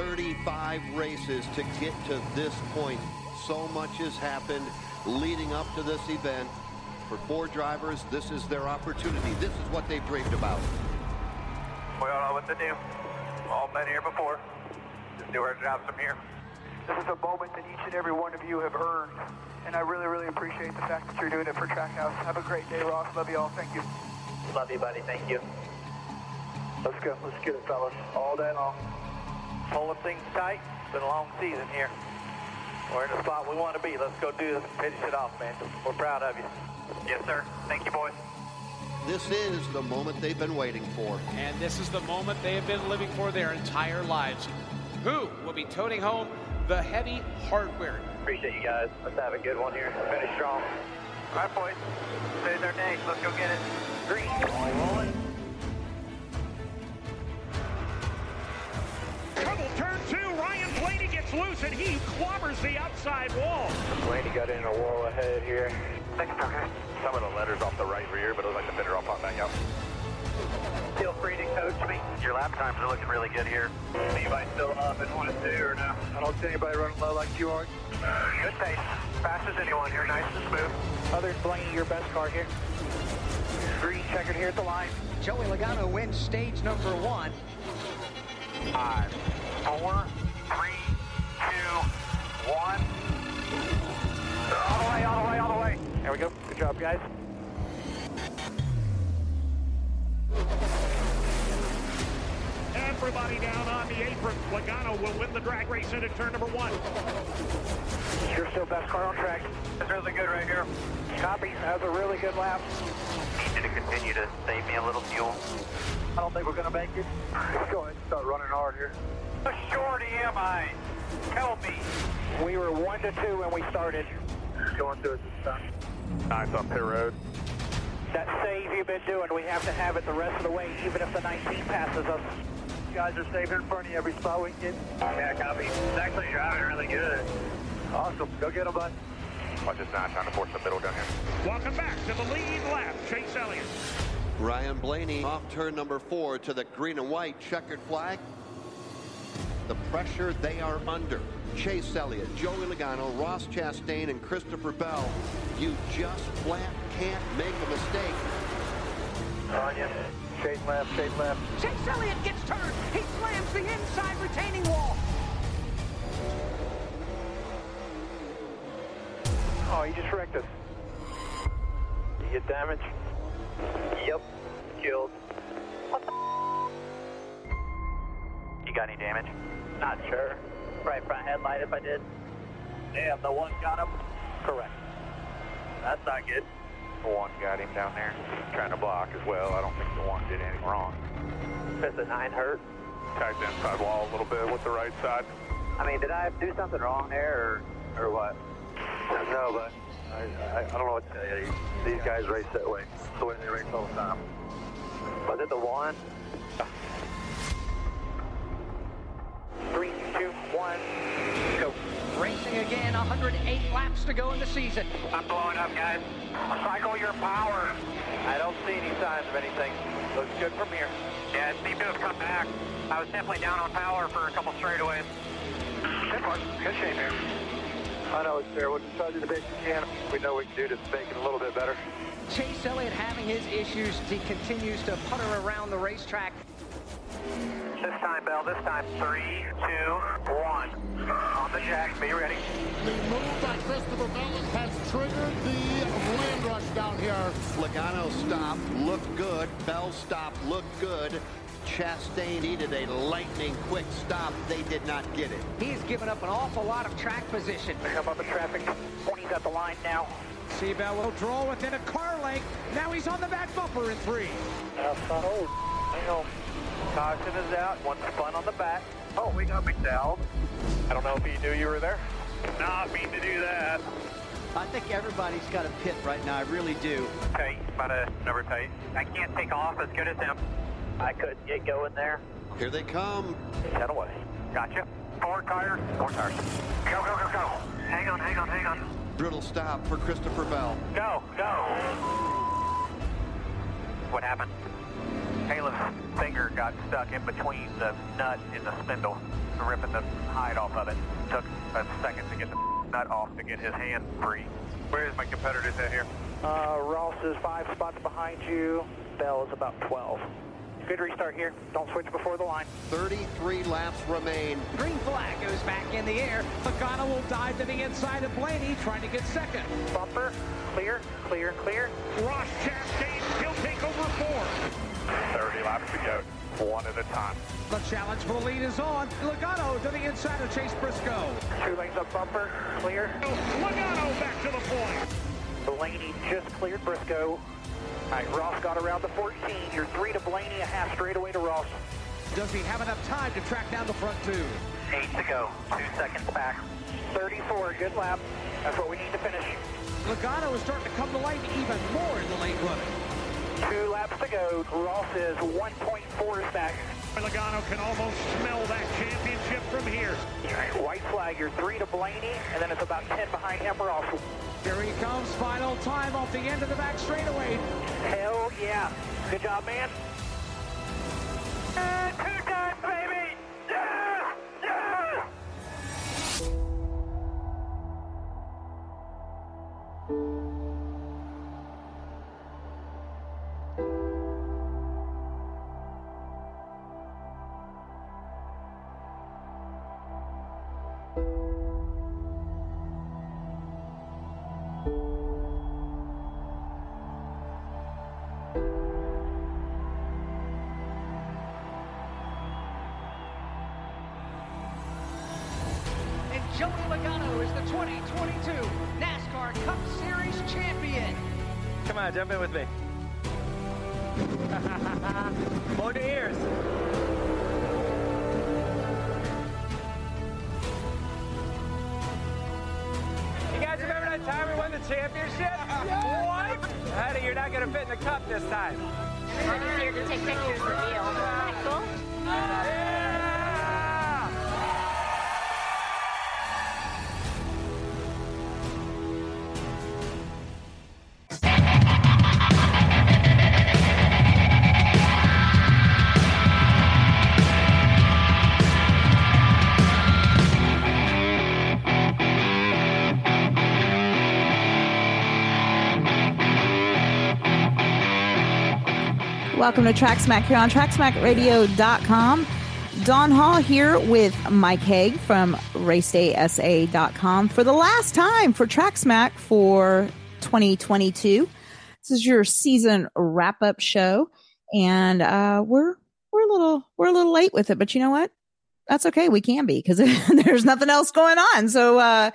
35 races to get to this point. So much has happened leading up to this event. For four drivers, this is their opportunity. This is what they've dreamed about. We all know what to do. All been here before. Just do our jobs from here. This is a moment that each and every one of you have earned. And I really, really appreciate the fact that you're doing it for Trackhouse. Have a great day, Ross. Love you all. Thank you. Love you, buddy. Thank you. Let's go. Let's get it, fellas. All day long. Pulling things tight. It's been a long season here. We're in the spot we want to be. Let's go do this and finish it off, man. We're proud of you. Yes, sir. Thank you, boys. This is the moment they've been waiting for. And this is the moment they have been living for their entire lives. Who will be toting home the heavy hardware? Appreciate you guys. Let's have a good one here. Finish strong. All right, boys. Today's our day. Let's go get it. Green. Rolling. Gets loose and he clobbers the outside wall. Blaney got in a wall ahead here. Second okay. Some of the letters off the right rear, but it looks like the fender all popped back out. Feel free to coach me. Your lap times are looking really good here. Anybody still up in one and two or no? I don't see anybody running low like you are. Good pace. Fast as anyone here. Nice and smooth. Others, than Blaney, your best car here. Green checkered here at the line. Joey Logano wins stage number one. Five, four, three, two, one. All the way, all the way, all the way. There we go. Good job, guys. Everybody down on the apron. Logano will win the drag race into turn number one. You're still best car on track. It's really good right here. Copy. That was a really good lap. Need you to continue to save me a little fuel. I don't think we're going to make it. Let's go ahead and start running hard here. How short am I? Tell me. We were one to two when we started. Going through it this time. Nice on pit road. That save you've been doing, we have to have it the rest of the way, even if the 19 passes us. You guys are saving in front of you every spot we get. Yeah, copy. It's actually driving really good. Awesome. Go get him, bud. Watch this now, trying to force the middle down here. Welcome back to the lead lap. Chase Elliott. Ryan Blaney off turn number four to the green and white checkered flag. The pressure they are under. Chase Elliott, Joey Logano, Ross Chastain, and Christopher Bell. You just flat can't make a mistake. Anya, shade left, shade left. Chase Elliott gets turned. He slams the inside retaining wall. Oh, you just wrecked us. You get damaged? Yep. Killed. What the? You got any damage? Not sure. Right front headlight if I did. Damn, the one got him? Correct. That's not good. The one got him down there. Trying to block as well. I don't think the one did anything wrong. Does the nine hurt? Tight the inside wall a little bit with the right side. I mean, did I do something wrong there or, or what? No, but I, I, I don't know what to tell you. These guys race that way. It's the way they race all the time. Was it the one? Three, two, one, go. Racing again, 108 laps to go in the season. I'm blowing up, guys. Cycle your power. I don't see any signs of anything. Looks good from here. Yeah, it seemed to have come back. I was definitely down on power for a couple straightaways. Good one. Good shape here. I know it's there. We'll just try to do the best we can. We know we can do to make it a little bit better. Chase Elliott having his issues. He continues to putter around the racetrack. This time, Bell, this time. Three, two, one. On the jack, be ready. The move by Christopher Bell has triggered the land rush down here. Logano stop looked good. Bell stop looked good. Chastain needed a lightning quick stop. They did not get it. He's given up an awful lot of track position. Come up in traffic. Tony's at the line now. C Bell will draw within a car length. Now he's on the back bumper in three. Outside. Oh, hang on. Caution is out. One spun on the back. Oh, we got McDowell. I don't know if he knew you were there. Not mean to do that. I think everybody's got a pit right now. I really do. Tight, about a number tight. I can't take off as good as him. I couldn't get going there. Here they come. Head away. Gotcha. Four tires. Four tires. Go, go, go, go. Hang on, hang on, hang on. Brutal stop for Christopher Bell. Go, go. What happened? Caleb's finger got got stuck in between the nut and the spindle, ripping the hide off of it. Took a second to get the nut off to get his hand free. Where's my competitors at here? Uh, Ross is five spots behind you. Bell is about 12. Good restart here. Don't switch before the line. 33 laps remain. Green flag goes back in the air. Logano will dive to the inside of Blaney, trying to get second. Bumper, clear, clear, clear. Ross Chastain, he'll take over four. 30 laps to go, one at a time. The challenge for the lead is on. Logano to the inside of Chase Briscoe. Two lanes up bumper, clear. Logano back to the point. Blaney just cleared Briscoe. All right, Ross got around the 14. You're three to Blaney, a half straight away to Ross. Does he have enough time to track down the front two? Eight to go, two seconds back. 34, good lap. That's what we need to finish. Logano is starting to come to life even more in the late running. Two laps to go. Ross is 1.4 seconds. Logano can almost smell that championship from here. White flag. You're three to Blaney, and then it's about 10 behind him, Ross. Here he comes, final time off the end of the back straightaway. Hell yeah. Good job, man. In with me. Welcome to Tracksmack here on TracksmackRadio.com. Don Hall here with Mike Haig from RaceDaySA.com for the last time for Tracksmack for 2022. This is your season wrap up show, and uh, we're we're a little we're a little late with it, but you know what? That's okay. We can be because there's nothing else going on. So uh,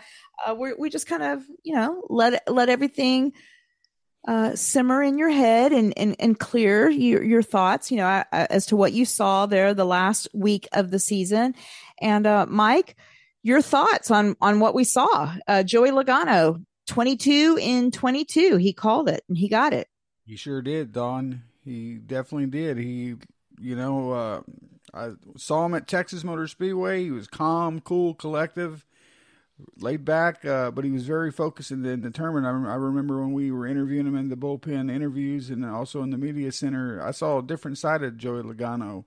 uh, we we just kind of you know let let everything uh, simmer in your head and, and, and clear your, your thoughts, you know, as to what you saw there the last week of the season. And, uh, Mike, your thoughts on, on what we saw. Uh, Joey Logano, 22 in 22. He called it and he got it. He sure did, Don. He definitely did. He, you know, uh, I saw him at Texas Motor Speedway. He was calm, cool, collective laid back, uh, but he was very focused and determined. I, rem- I, remember when we were interviewing him in the bullpen interviews and also in the media center, I saw a different side of Joey Logano.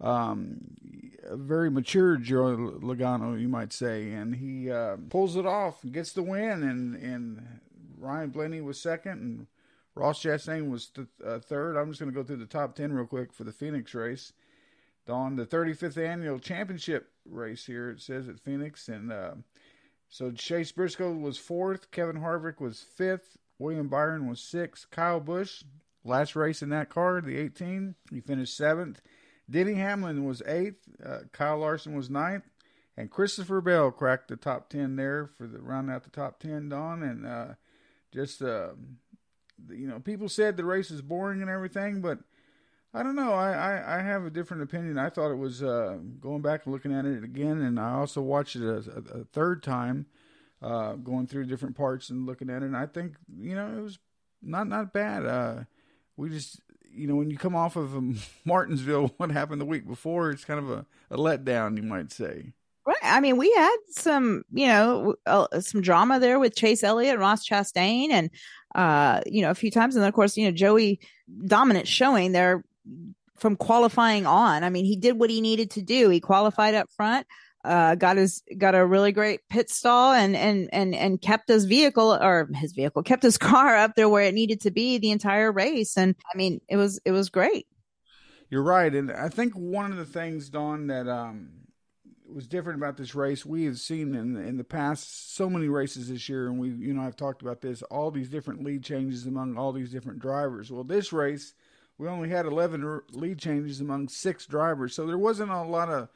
Um, a very mature Joey Logano, you might say, and he uh, pulls it off and gets the win. And, and Ryan Blaney was second, and Ross Chastain was th- uh, third. I'm just going to go through the top 10 real quick for the Phoenix race. On the 35th annual championship race here, it says at Phoenix, and uh, so Chase Briscoe was fourth, Kevin Harvick was fifth, William Byron was sixth, Kyle Busch, last race in that car, the 18, he finished seventh. Denny Hamlin was eighth, uh, Kyle Larson was ninth, and Christopher Bell cracked the top 10 there for the round out the top 10, Don, and uh, just, uh, you know, people said the race is boring and everything, but I don't know. I, I, I, have a different opinion. I thought it was uh, going back and looking at it again, and I also watched it a, a, third time, uh, going through different parts and looking at it. And I think you know it was not not bad. Uh, we just you know when you come off of Martinsville, what happened the week before, it's kind of a, a letdown, you might say. Right. I mean, we had some, you know, uh, some drama there with Chase Elliott, Ross Chastain, and uh, you know, a few times, and then of course, you know, Joey dominant showing there from qualifying on. I mean, he did what he needed to do. He qualified up front, uh, got his got a really great pit stall, and and and and kept his vehicle or his vehicle kept his car up there where it needed to be the entire race. And I mean, it was it was great. You're right, and I think one of the things, Don, that um, was different about this race, we have seen in in the past so many races this year, and we, you know, I've talked about this, all these different lead changes among all these different drivers. Well, this race, we only had 11 lead changes among six drivers, so there wasn't a lot of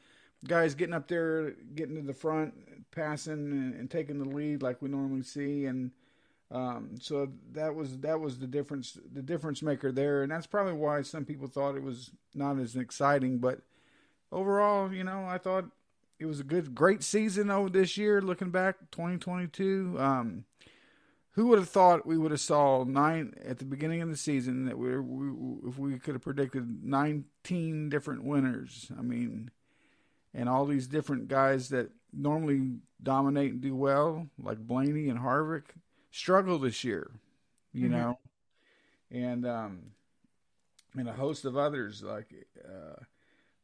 guys getting up there, getting to the front, passing and, and taking the lead like we normally see, and um, so that was that was the difference, the difference maker there, and that's probably why some people thought it was not as exciting, but overall, you know, I thought it was a good, great season over this year. Looking back, 2022. Um, who would have thought we would have saw nine at the beginning of the season that we, we if we could have predicted 19 different winners? I mean, and all these different guys that normally dominate and do well, like Blaney and Harvick, struggle this year. You mm-hmm. know, and um, and a host of others like. Uh,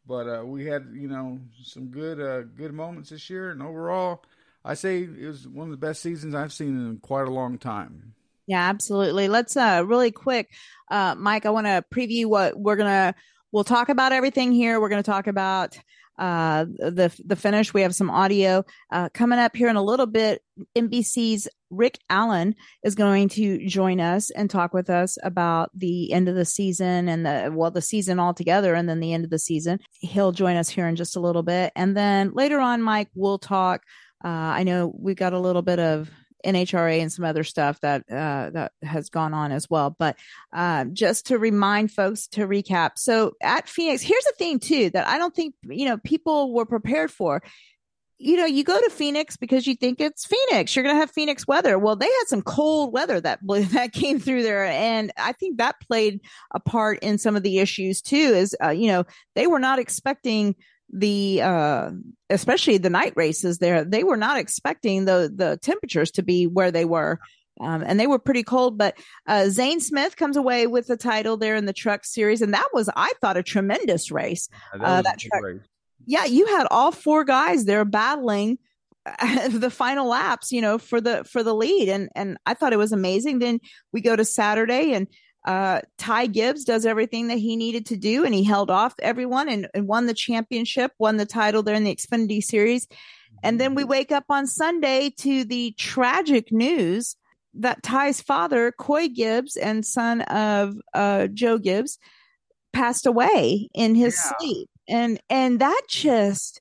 but uh, we had you know some good uh, good moments this year, and overall, I say it was one of the best seasons I've seen in quite a long time. Yeah, absolutely. Let's uh really quick, uh, Mike. I want to preview what we're gonna. We'll talk about everything here. We're gonna talk about uh, the the finish. We have some audio uh, coming up here in a little bit. NBC's Rick Allen is going to join us and talk with us about the end of the season and the well the season altogether, and then the end of the season. He'll join us here in just a little bit, and then later on, Mike, we'll talk. Uh, I know we got a little bit of NHRA and some other stuff that uh, that has gone on as well. But uh, just to remind folks to recap, so at Phoenix, here's the thing too that I don't think you know people were prepared for. You know, you go to Phoenix because you think it's Phoenix. You're going to have Phoenix weather. Well, they had some cold weather that that came through there, and I think that played a part in some of the issues too. Is uh, you know they were not expecting the uh especially the night races there they were not expecting the the temperatures to be where they were. Um, and they were pretty cold but uh zane smith comes away with the title there in the truck series and that was i thought a tremendous race. That, uh, that truck race. yeah you had all four guys there battling the final laps you know for the for the lead and and i thought it was amazing. Then we go to saturday and uh, Ty Gibbs does everything that he needed to do, and he held off everyone and, and won the championship, won the title there in the Xfinity Series. And then we wake up on Sunday to the tragic news that Ty's father, Coy Gibbs, and son of uh, Joe Gibbs, passed away in his yeah. sleep, and and that just.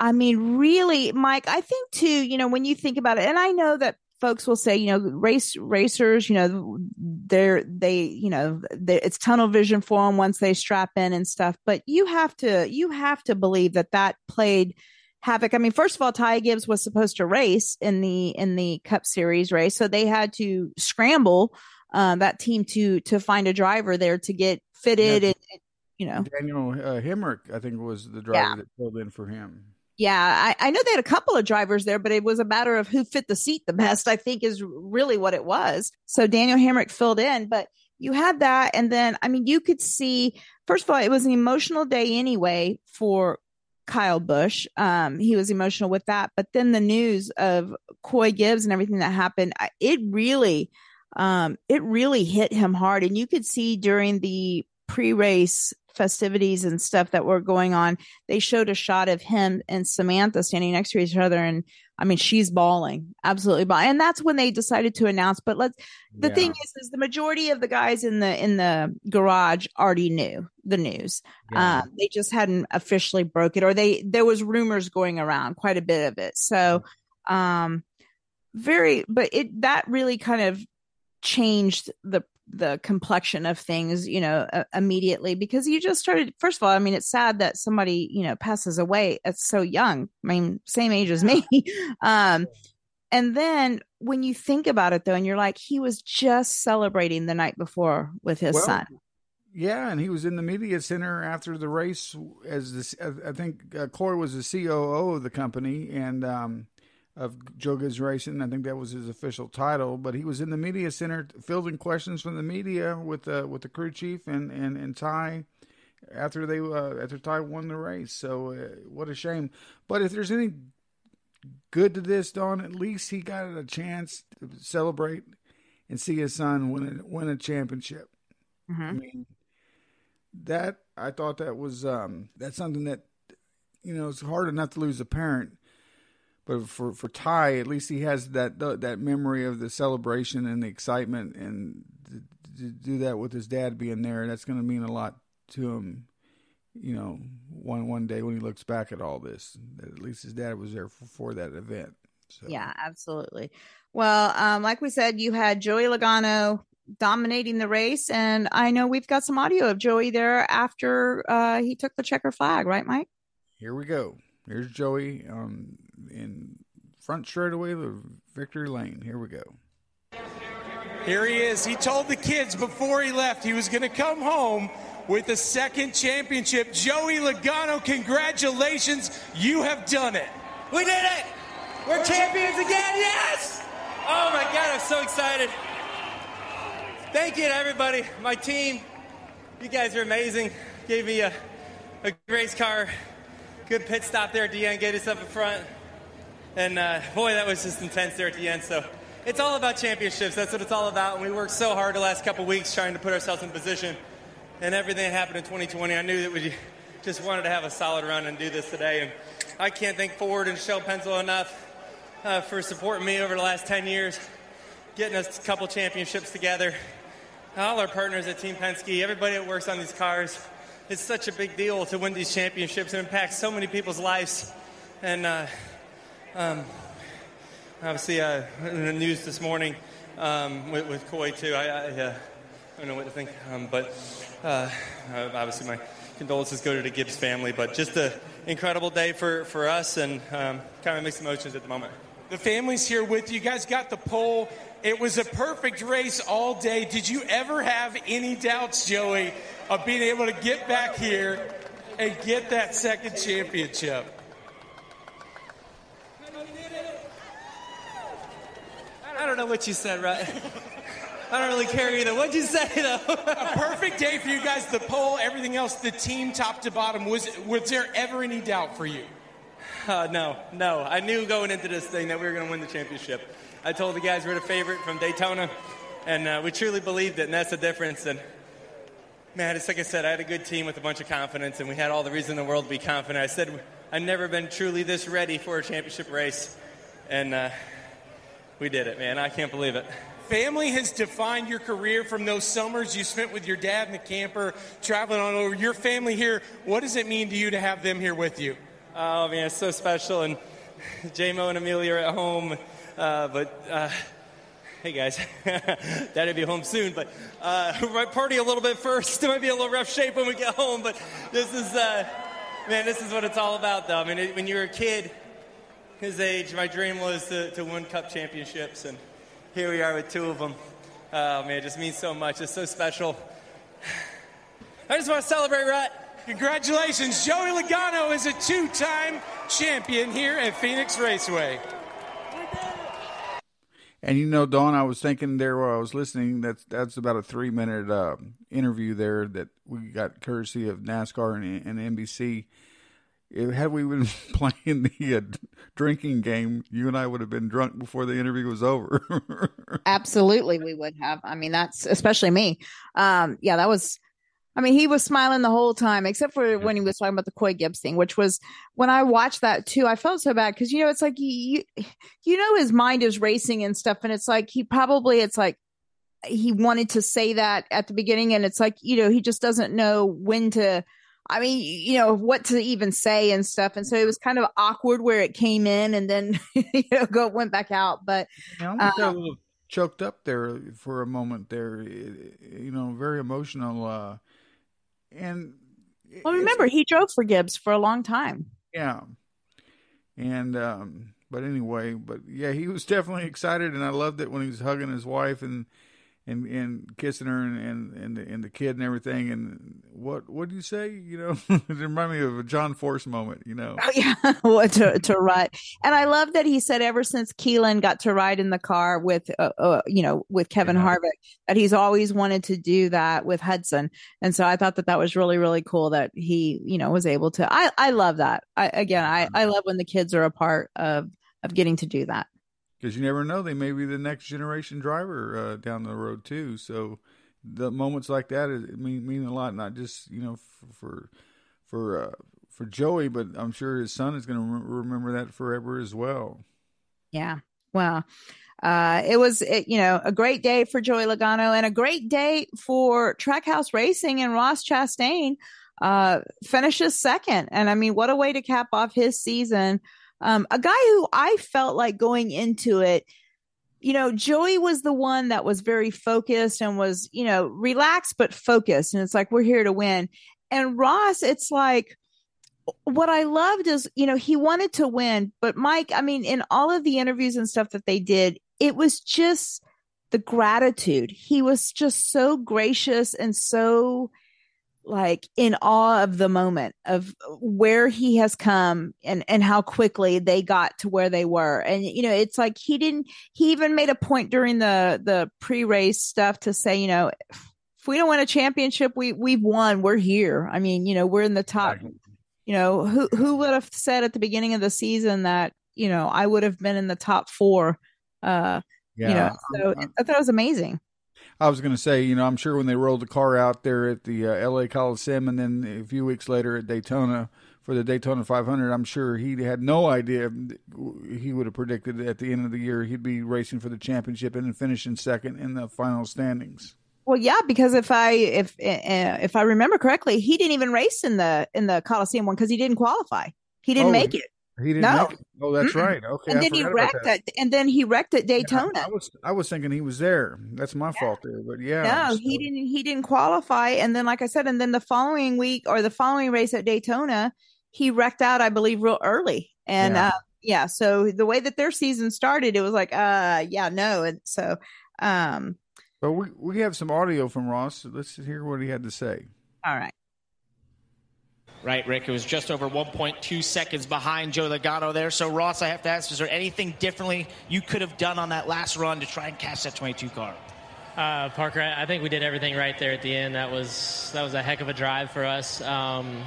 I mean, really, Mike, I think too, you know, when you think about it, and I know that folks will say, you know, race racers, you know, they're they, you know, they, it's tunnel vision for them once they strap in and stuff. But you have to you have to believe that that played havoc. I mean, first of all, Ty Gibbs was supposed to race in the in the Cup Series race, so they had to scramble um, that team to to find a driver there to get fitted yeah. and, and, you know Daniel uh, Hemric, I think was the driver yeah. that filled in for him. Yeah, I, I know they had a couple of drivers there, but it was a matter of who fit the seat the best, I think is really what it was. So Daniel Hemric filled in, but you had that. And then, I mean, you could see, first of all, it was an emotional day anyway for Kyle Busch. Um, he was emotional with that. But then the news of Coy Gibbs and everything that happened, it really, um, it really hit him hard. And you could see during the pre race festivities and stuff that were going on, they showed a shot of him and Samantha standing next to each other. And I mean, she's bawling, absolutely bawling. And that's when they decided to announce. But let's, the yeah. thing is, is the majority of the guys in the, in the garage already knew the news. Yeah. Uh, they just hadn't officially broke it or they, there was rumors going around quite a bit of it. So, um, very, but it, that really kind of changed the the complexion of things, you know, uh, immediately because you just started. First of all, I mean, it's sad that somebody, you know, passes away at so young. I mean, same age as me. um, and then when you think about it, though, and you're like, he was just celebrating the night before with his well, son. Yeah, and he was in the media center after the race as this. I think uh, was the COO of the company, and um, of Joe Gibbs Racing. I think that was his official title. But he was in the media center fielding questions from the media with the with the crew chief and and and Ty, after they uh, after Ty won the race. So uh, what a shame. But if there's any good to this, Don, at least he got a chance to celebrate and see his son win a, win a championship. Mm-hmm. I mean, that I thought that was um, that's something that you know it's hard enough to lose a parent, but for for Ty, at least he has that that memory of the celebration and the excitement, and to, to do that with his dad being there, that's going to mean a lot to him. You know, one one day when he looks back at all this, that at least his dad was there for, for that event. So. Yeah, absolutely. Well, um, like we said, you had Joey Logano dominating the race, and I know we've got some audio of Joey there after uh, he took the checker flag, right, Mike? Here we go. Here's Joey um, in front straightaway the victory lane. Here we go. Here he is. He told the kids before he left he was going to come home with the second championship. Joey Logano, congratulations. You have done it. We did it. We're champions again. Yes. Oh my God, I'm so excited. Thank you to everybody, my team. You guys are amazing. Gave me a, a race car, good pit stop there at the get us up in front. And uh, boy, that was just intense there at the end. So it's all about championships. That's what it's all about. And we worked so hard the last couple weeks trying to put ourselves in position. And everything that happened in 2020, I knew that we just wanted to have a solid run and do this today. And I can't thank Ford and Shell Pennzoil enough uh, for supporting me over the last 10 years, getting us a couple championships together. All our partners at Team Penske, everybody that works on these cars. It's such a big deal to win these championships. It impacts so many people's lives. And uh, um, obviously, uh, in the news this morning um, with, with Coy, too, I, I, uh, I, don't know what to think. Um, but uh, obviously, my condolences go to the Gibbs family. But just an incredible day for, for us and um, kind of mixed emotions at the moment. The family's here with you. You guys got the pole. It was a perfect race all day. Did you ever have any doubts, Joey, of being able to get back here and get that second championship? I don't know what you said, right? I don't really care either. What'd you say, though? a perfect day for you guys. The pole, everything else, the team, top to bottom. Was was there ever any doubt for you? Uh, no, no. I knew going into this thing that we were going to win the championship. I told the guys we're the favorite from Daytona, and uh, we truly believed it, and that's the difference. And man, it's like I said, I had a good team with a bunch of confidence, and we had all the reason in the world to be confident. I said I've never been truly this ready for a championship race, and uh, we did it, man. I can't believe it. Family has defined your career from those summers you spent with your dad in the camper, traveling on over. Your family here, what does it mean to you to have them here with you? Oh man, it's so special. And JMO and Amelia are at home, uh, but uh, hey guys, Daddy'll be home soon. But uh, we might party a little bit first. It might be a little rough shape when we get home, but this is uh, man, this is what it's all about, though. I mean, it, when you're a kid, his age, my dream was to, to win Cup championships, and here we are with two of them. Oh man, it just means so much. It's so special. I just want to celebrate, Rut. Congratulations, Joey Logano is a two-time champion here at Phoenix Raceway. And you know, Don, I was thinking there while I was listening. That's that's about a three-minute uh, interview there that we got courtesy of NASCAR and, and NBC. If, had we been playing the uh, drinking game, you and I would have been drunk before the interview was over. Absolutely, we would have. I mean, that's especially me. Um, yeah, that was I mean, he was smiling the whole time, except for when he was talking about the Coy Gibbs thing, which was when I watched that too. I felt so bad because you know it's like you, you know, his mind is racing and stuff, and it's like he probably it's like he wanted to say that at the beginning, and it's like you know he just doesn't know when to. I mean, you know what to even say and stuff, and so it was kind of awkward where it came in and then you know go went back out. But yeah, got a little choked up there for a moment. There, you know, very emotional. uh and well, remember he drove for Gibbs for a long time. Yeah, and um, but anyway, but yeah, he was definitely excited, and I loved it when he was hugging his wife and and and kissing her and and and the, and the kid and everything. And what what do you say? You know, it reminded me of a John Force moment. You know, Oh yeah, what to to ride. And I love that he said ever since Keelan got to ride in the car with, uh, uh, you know, with Kevin Harvick, that he's always wanted to do that with Hudson. And so I thought that that was really really cool that he, you know, was able to. I I love that. I again, I I love when the kids are a part of of getting to do that. Because you never know they may be the next generation driver uh, down the road too. So the moments like that mean mean a lot, not just you know for for for, uh, for Joey, but I'm sure his son is going to re- remember that forever as well. Yeah. Well, uh, it was, it, you know, a great day for Joey Logano and a great day for Trackhouse Racing and Ross Chastain, uh, finishes second. And I mean, what a way to cap off his season. Um, a guy who I felt like going into it, you know, Joey was the one that was very focused and was, you know, relaxed but focused. And it's like, we're here to win. And Ross, it's like, what I loved is, you know, he wanted to win, but Mike, I mean, in all of the interviews and stuff that they did, it was just the gratitude. He was just so gracious and so like in awe of the moment of where he has come and and how quickly they got to where they were. And you know it's like he didn't he even made a point during the the pre-race stuff to say you know if we don't win a championship we we've won. We're here. I mean you know we're in the top. You know who who would have said at the beginning of the season that you know i would have been in the top four uh you know so i thought it was amazing I was going to say, you know, I'm sure when they rolled the car out there at the uh, L.A. Coliseum, and then a few weeks later at Daytona for the Daytona 500, I'm sure he had no idea he would have predicted at the end of the year he'd be racing for the championship and finishing second in the final standings. Well, yeah, because if I if uh, if I remember correctly, he didn't even race in the in the Coliseum one because he didn't qualify. He didn't Oh, make it. He didn't. No. It. Oh, that's Mm-mm. right. Okay, and I then he wrecked that. at and then he wrecked at Daytona. I was I was thinking he was there. That's my fault there, but yeah. no, he didn't. He didn't qualify. And then, like I said, and then the following week or the following race at Daytona, he wrecked out, I believe, real early. And Yeah. uh, yeah, so the way that their season started, it was like, uh, yeah, no. And so, um, But we we have some audio from Ross. Let's hear what he had to say. all right. Right, Rick. It was just over 1.2 seconds behind Joe Logano there. So, Ross, I have to ask, is there anything differently you could have done on that last run to try and catch that 22 car? Uh, Parker, I think we did everything right there at the end. That was that was a heck of a drive for us. Um,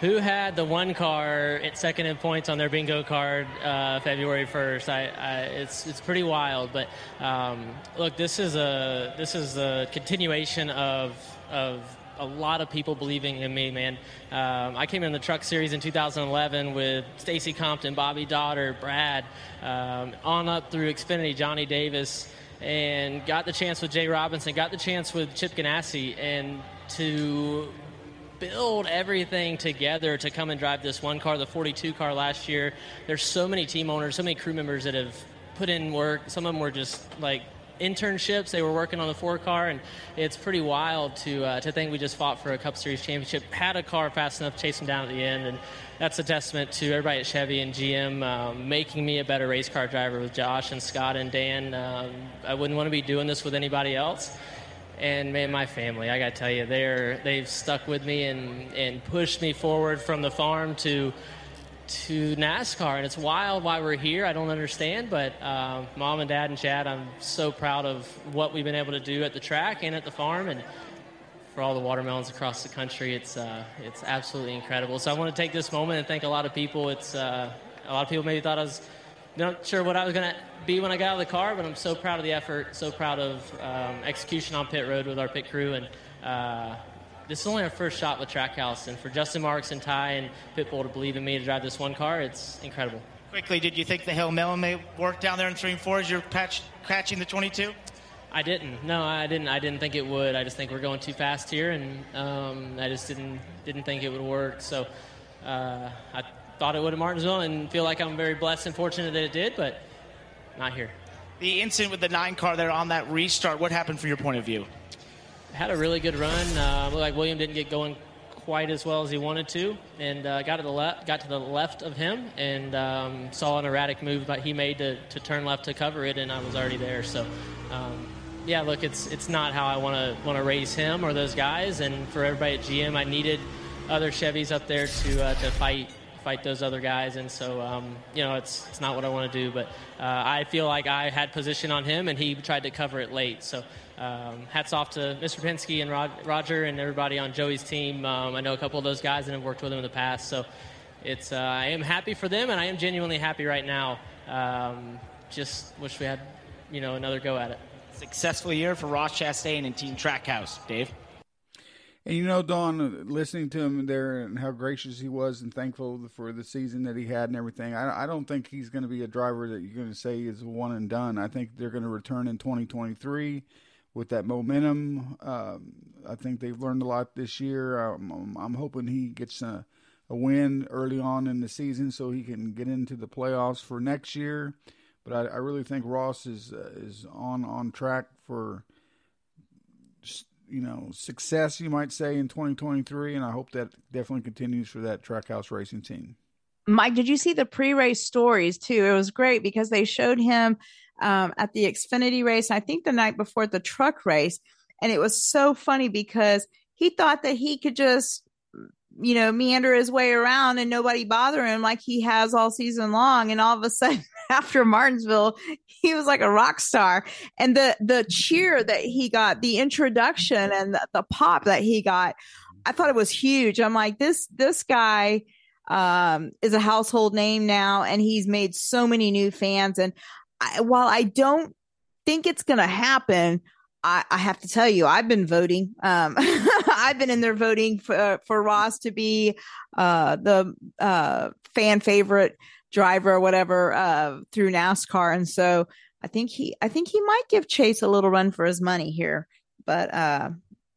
who had the one car at second in points on their bingo card uh, February first? I, I, it's it's pretty wild. But um, look, this is a this is a continuation of of a lot of people believing in me, man. Um, I came in the Truck Series in 2011 with Stacy Compton, Bobby Dotter, Brad, um, on up through Xfinity, Johnny Davis, and got the chance with Jay Robinson, got the chance with Chip Ganassi, and to build everything together to come and drive this one car, the 42 car last year. There's so many team owners, so many crew members that have put in work. Some of them were just like internships. They were working on the four car, and it's pretty wild to uh, to think we just fought for a Cup Series championship, had a car fast enough to chase them down at the end, and that's a testament to everybody at Chevy and GM um, making me a better race car driver with Josh and Scott and Dan. Um, I wouldn't want to be doing this with anybody else and man, my family, I gotta tell you, they're they've stuck with me and and pushed me forward from the farm to to NASCAR, and it's wild why we're here. I don't understand, but uh, mom and dad and Chad, I'm so proud of what we've been able to do at the track and at the farm, and for all the watermelons across the country, it's uh, it's absolutely incredible. So I want to take this moment and thank a lot of people. It's uh, a lot of people maybe thought I was not sure what I was going to be when I got out of the car, but I'm so proud of the effort, so proud of um, execution on pit road with our pit crew, and uh, this is only our first shot with Trackhouse, and for Justin Marks and Ty and Pitbull to believe in me to drive this one car, it's incredible. Quickly, did you think the Hail Melon may work down there in three and four as you're patch, catching the 22? I didn't. No, I didn't. I didn't think it would. I just think we're going too fast here, and um, I just didn't didn't think it would work. So uh, I thought it would at Martinsville, and feel like I'm very blessed and fortunate that it did, but not here. The incident with the nine car there on that restart, what happened from your point of view? Had a really good run. Uh, like William didn't get going quite as well as he wanted to, and uh, got to the left, got to the left of him, and um, saw an erratic move that he made to, to turn left to cover it, and I was already there. So um, yeah, look, it's it's not how I want to want to raise him or those guys. And for everybody at GM, I needed other Chevys up there to uh, to fight fight those other guys. And so, um, you know, it's it's not what I want to do. But uh, I feel like I had position on him, and he tried to cover it late. So. Um, hats off to Mr. Penske and Rod, Roger and everybody on Joey's team. Um, I know a couple of those guys and have worked with them in the past, so it's uh, I am happy for them, and I am genuinely happy right now. Um, just wish we had, you know, another go at it. Successful year for Ross Chastain and Team Trackhouse, Dave. And you know, Don, listening to him there and how gracious he was and thankful for the season that he had and everything, I, I don't think he's going to be a driver that you're going to say is one and done. I think they're going to return in 2023 with that momentum. Um, I think they've learned a lot this year. Um, I'm hoping he gets a, a, win early on in the season so he can get into the playoffs for next year. But I, I really think Ross is uh, is on on track for you know success, you might say, in 2023, and I hope that definitely continues for that Trackhouse racing team. Mike, did you see the pre-race stories too? It was great because they showed him um, at the Xfinity race. I think the night before the truck race. And it was so funny because he thought that he could just, you know, meander his way around and nobody bother him like he has all season long. And all of a sudden, after Martinsville, he was like a rock star. And the the cheer that he got, the introduction and the, the pop that he got, I thought it was huge. I'm like, this this guy um, is a household name now, and he's made so many new fans. And I, while I don't think it's going to happen, I, I, have to tell you, I've been voting. Um, I've been in there voting for for Ross to be uh, the uh, fan favorite driver or whatever uh, through NASCAR, and so I think he I think he might give Chase a little run for his money here. But uh,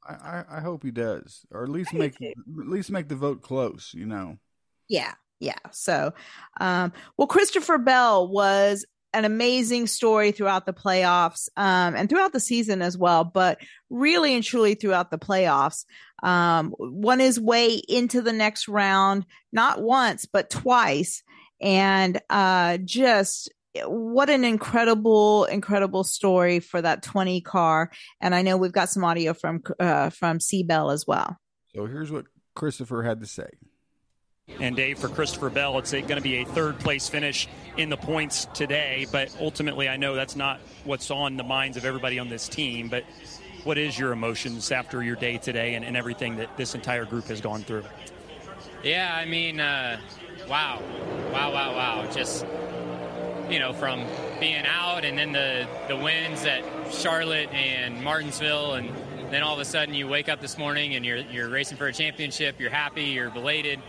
I, I hope he does, or at least make at least make the vote close. You know. Yeah, yeah. So, um, well, Christopher Bell was an amazing story throughout the playoffs um, and throughout the season as well, but really and truly throughout the playoffs. Um, won his way into the next round, not once, but twice. And uh, just what an incredible, incredible story for that 20 car. And I know we've got some audio from uh, from C Bell as well. So here's what Christopher had to say. And Dave, for Christopher Bell, it's going to be a third place finish in the points today. But ultimately, I know that's not what's on the minds of everybody on this team. But what is your emotions after your day today and, and everything that this entire group has gone through? Yeah, I mean, uh, wow, wow, wow, wow. Just you know, from being out and then the the wins at Charlotte and Martinsville, and then all of a sudden you wake up this morning and you're you're racing for a championship. You're happy. You're belated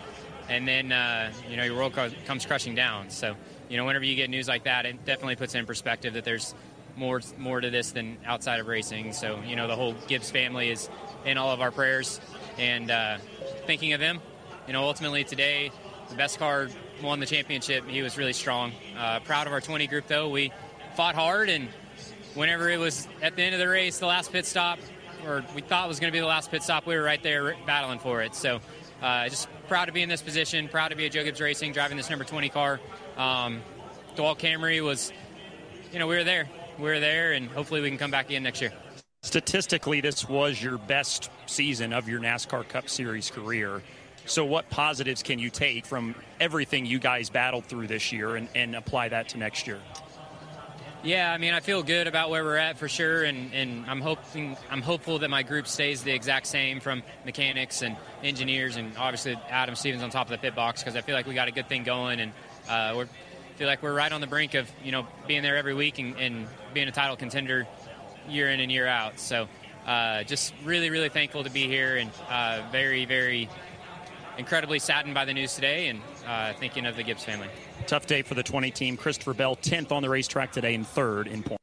and then uh, you know your world comes crushing down. So you know whenever you get news like that, it definitely puts in perspective that there's more more to this than outside of racing. So you know the whole Gibbs family is in all of our prayers and uh, thinking of him. You know ultimately today the best car won the championship. He was really strong. Uh, proud of our 20 group though. We fought hard and whenever it was at the end of the race, the last pit stop, or we thought was going to be the last pit stop, we were right there battling for it. So uh, just proud to be in this position, proud to be at Joe Gibbs Racing, driving this number 20 car. Um, DeWalt Camry was, you know, we were there. We were there, and hopefully we can come back again next year. Statistically, this was your best season of your NASCAR Cup Series career. So, what positives can you take from everything you guys battled through this year and, and apply that to next year? Yeah, I mean, I feel good about where we're at for sure, and, and I'm hoping I'm hopeful that my group stays the exact same from mechanics and engineers, and obviously Adam Stevens on top of the pit box because I feel like we got a good thing going, and uh, we feel like we're right on the brink of you know being there every week and, and being a title contender year in and year out. So uh, just really, really thankful to be here, and uh, very, very incredibly saddened by the news today, and uh, thinking of the Gibbs family. Tough day for the 20 team. Christopher Bell, 10th on the racetrack today and third in points.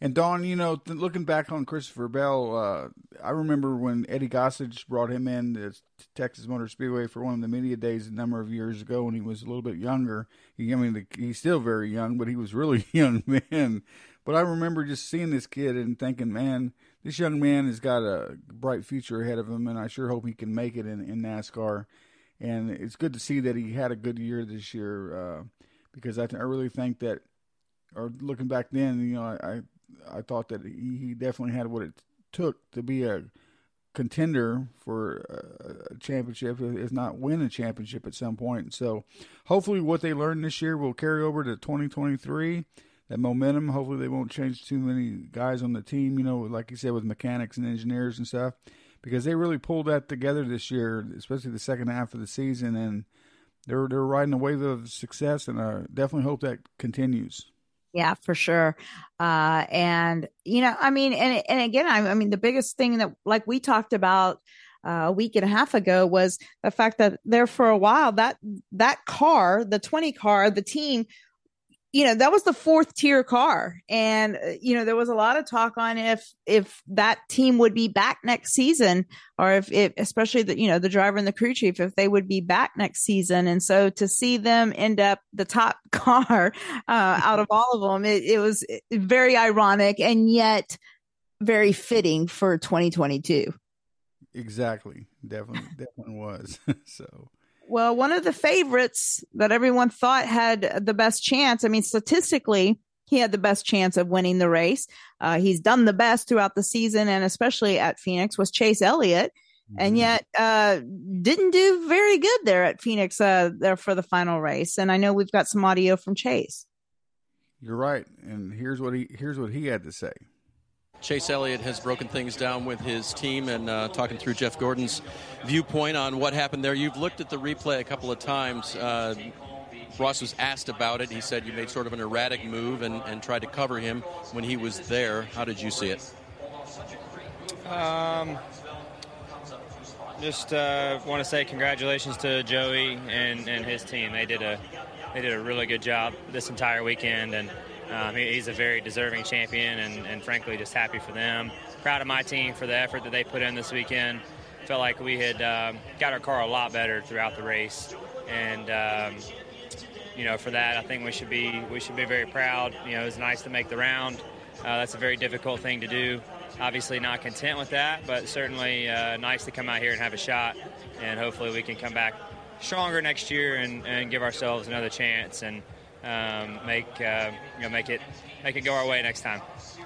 And Don, you know, th- looking back on Christopher Bell, uh, I remember when Eddie Gossage brought him in to Texas Motor Speedway for one of the media days a number of years ago when he was a little bit younger. He, I mean, the, he's still very young, but he was really young then. But I remember just seeing this kid and thinking, man, this young man has got a bright future ahead of him, and I sure hope he can make it in, in NASCAR and it's good to see that he had a good year this year uh, because I, th- I really think that, or looking back then, you know, I, I thought that he, he definitely had what it took to be a contender for a championship, if not win a championship at some point. So hopefully, what they learned this year will carry over to 2023. That momentum. Hopefully, they won't change too many guys on the team. You know, like you said, with mechanics and engineers and stuff, because they really pulled that together this year, especially the second half of the season, and they're they're riding a wave of success, and I definitely hope that continues. Yeah, for sure. Uh, and you know, I mean, and and again, I, I mean, the biggest thing that, like we talked about uh, a week and a half ago, was the fact that there for a while that that car, the twenty car, the team you know that was the fourth tier car. And uh, you know there was a lot of talk on if if that team would be back next season or if it especially the you know the driver and the crew chief if they would be back next season. And so to see them end up the top car uh, out of all of them it, it was very ironic and yet very fitting for 2022 exactly. Definitely definitely was. So well, one of the favorites that everyone thought had the best chance. I mean, statistically, he had the best chance of winning the race. Uh, he's done the best throughout the season, and especially at Phoenix was Chase Elliott, mm-hmm. and yet uh, didn't do very good there at Phoenix uh, there for the final race. And I know we've got some audio from Chase. You're right, and here's what he here's what he had to say. Chase Elliott has broken things down with his team and uh, talking through Jeff Gordon's viewpoint on what happened there. You've looked at the replay a couple of times. Uh, Ross was asked about it. He said you made sort of an erratic move and, and tried to cover him when he was there. How did you see it? Um, just uh, want to say congratulations to Joey and, and his team. They did a they did a really good job this entire weekend and um, he, he's a very deserving champion, and, and, frankly, just happy for them. Proud of my team for the effort that they put in this weekend. Felt like we had um, got our car a lot better throughout the race, and um, you know, for that, I think we should be we should be very proud. You know, it was nice to make the round. Uh, that's a very difficult thing to do. Obviously, not content with that, but certainly uh, nice to come out here and have a shot, and hopefully, we can come back stronger next year and, and give ourselves another chance and um, make uh, you know make it make it go our way next time.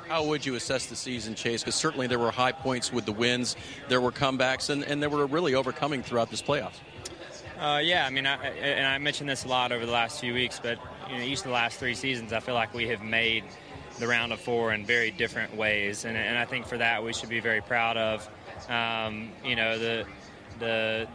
How would you assess the season, Chase? Because certainly there were high points with the wins, there were comebacks, and, and they were really overcoming throughout this playoffs. Uh, yeah, I mean, I, and I mentioned this a lot over the last few weeks, but you know, each of the last three seasons, I feel like we have made the round of four in very different ways, and, and I think for that we should be very proud of. Um, you know, the the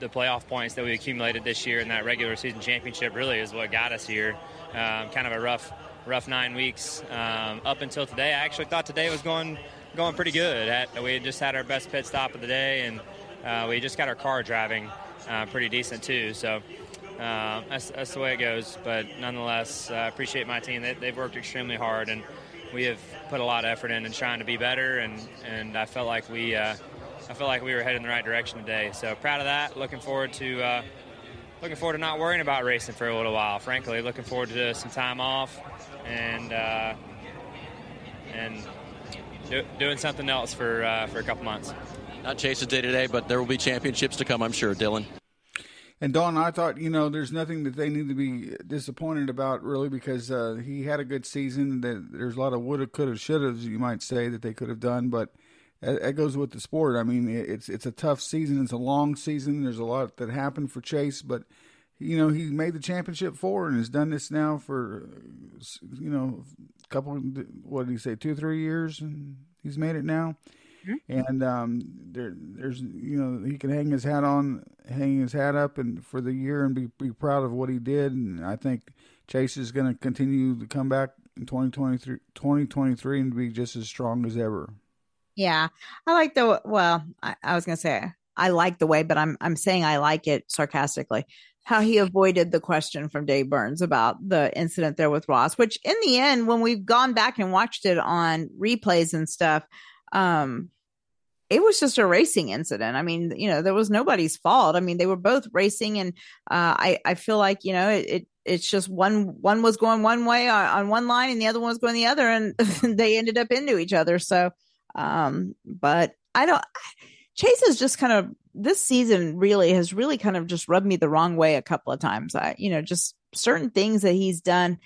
the playoff points that we accumulated this year in that regular season championship really is what got us here. Um, kind of a rough, rough nine weeks um, up until today. I actually thought today was going going pretty good. At, we just had our best pit stop of the day, and uh, we just got our car driving uh, pretty decent too. So uh, that's, that's the way it goes. But nonetheless, I appreciate my team. They, they've worked extremely hard, and we have put a lot of effort in and trying to be better. And, and I felt like we uh, I felt like we were headed in the right direction today. So proud of that. Looking forward to uh, looking forward to not worrying about racing for a little while. Frankly, looking forward to some time off and uh, and do, doing something else for uh, for a couple months. Not Chase's day today, but there will be championships to come, I'm sure. Dylan. And Don, I thought you know there's nothing that they need to be disappointed about really because uh, he had a good season. That there's a lot of woulda, coulda, shouldas you might say that they could have done, but that goes with the sport. I mean, it's it's a tough season. It's a long season. There's a lot that happened for Chase, but you know he made the championship four and has done this now for you know a couple. What did he say? Two, three years, and he's made it now. Mm-hmm. And um, there, there's you know he can hang his hat on, hang his hat up, and for the year and be be proud of what he did. And I think Chase is going to continue to come back in 2023, 2023 and be just as strong as ever. Yeah, I like the. Well, I, I was gonna say I like the way, but I'm I'm saying I like it sarcastically. How he avoided the question from Dave Burns about the incident there with Ross, which in the end, when we've gone back and watched it on replays and stuff, um, it was just a racing incident. I mean, you know, there was nobody's fault. I mean, they were both racing, and uh, I I feel like you know it, it it's just one one was going one way on, on, one line and the other one was going the other, and they ended up into each other. So um, but I don't. Chase is just kind of this season really has really kind of just rubbed me the wrong way a couple of times. I, you know, just certain things that he's done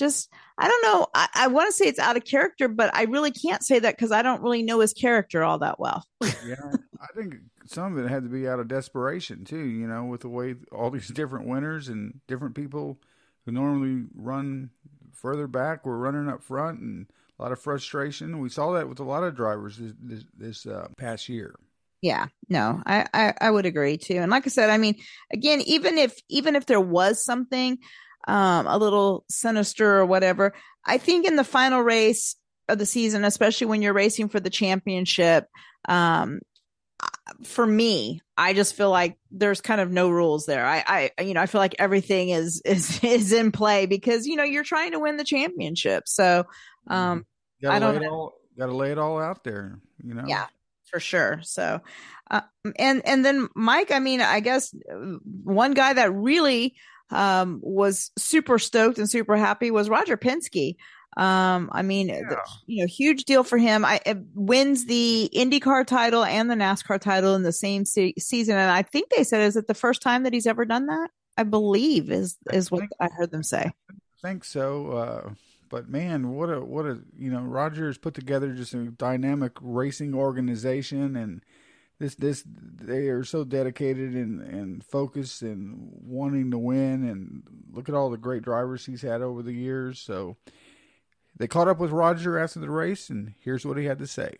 just I don't know. I, I want to say it's out of character, but I really can't say that because I don't really know his character all that well. yeah, I think some of it had to be out of desperation too. You know, with the way all these different winners and different people who normally run further back were running up front, and a lot of frustration. We saw that with a lot of drivers this this, this uh, past year. Yeah, no, I, I I would agree too. And like I said, I mean, again, even if even if there was something um a little sinister or whatever, I think in the final race of the season, especially when you're racing for the championship, um for me, I just feel like there's kind of no rules there. I, I, you know, I feel like everything is is is in play because you know you're trying to win the championship. So, um, gotta I don't lay it all, gotta lay it all out there. You know. yeah, for sure. So, uh, and and then Mike, I mean, I guess uh, one guy that really um was super stoked and super happy was Roger Penske. Um, I mean, the, you know, huge deal for him. I wins the IndyCar title and the NASCAR title in the same se- season, and I think they said is it the first time that he's ever done that? I believe is is what I heard them say. I think so. Uh, but man, what a what a you know Rogers put together just a dynamic racing organization, and this this they are so dedicated and and focused and wanting to win. And look at all the great drivers he's had over the years. So they caught up with Roger after the race, and here's what he had to say.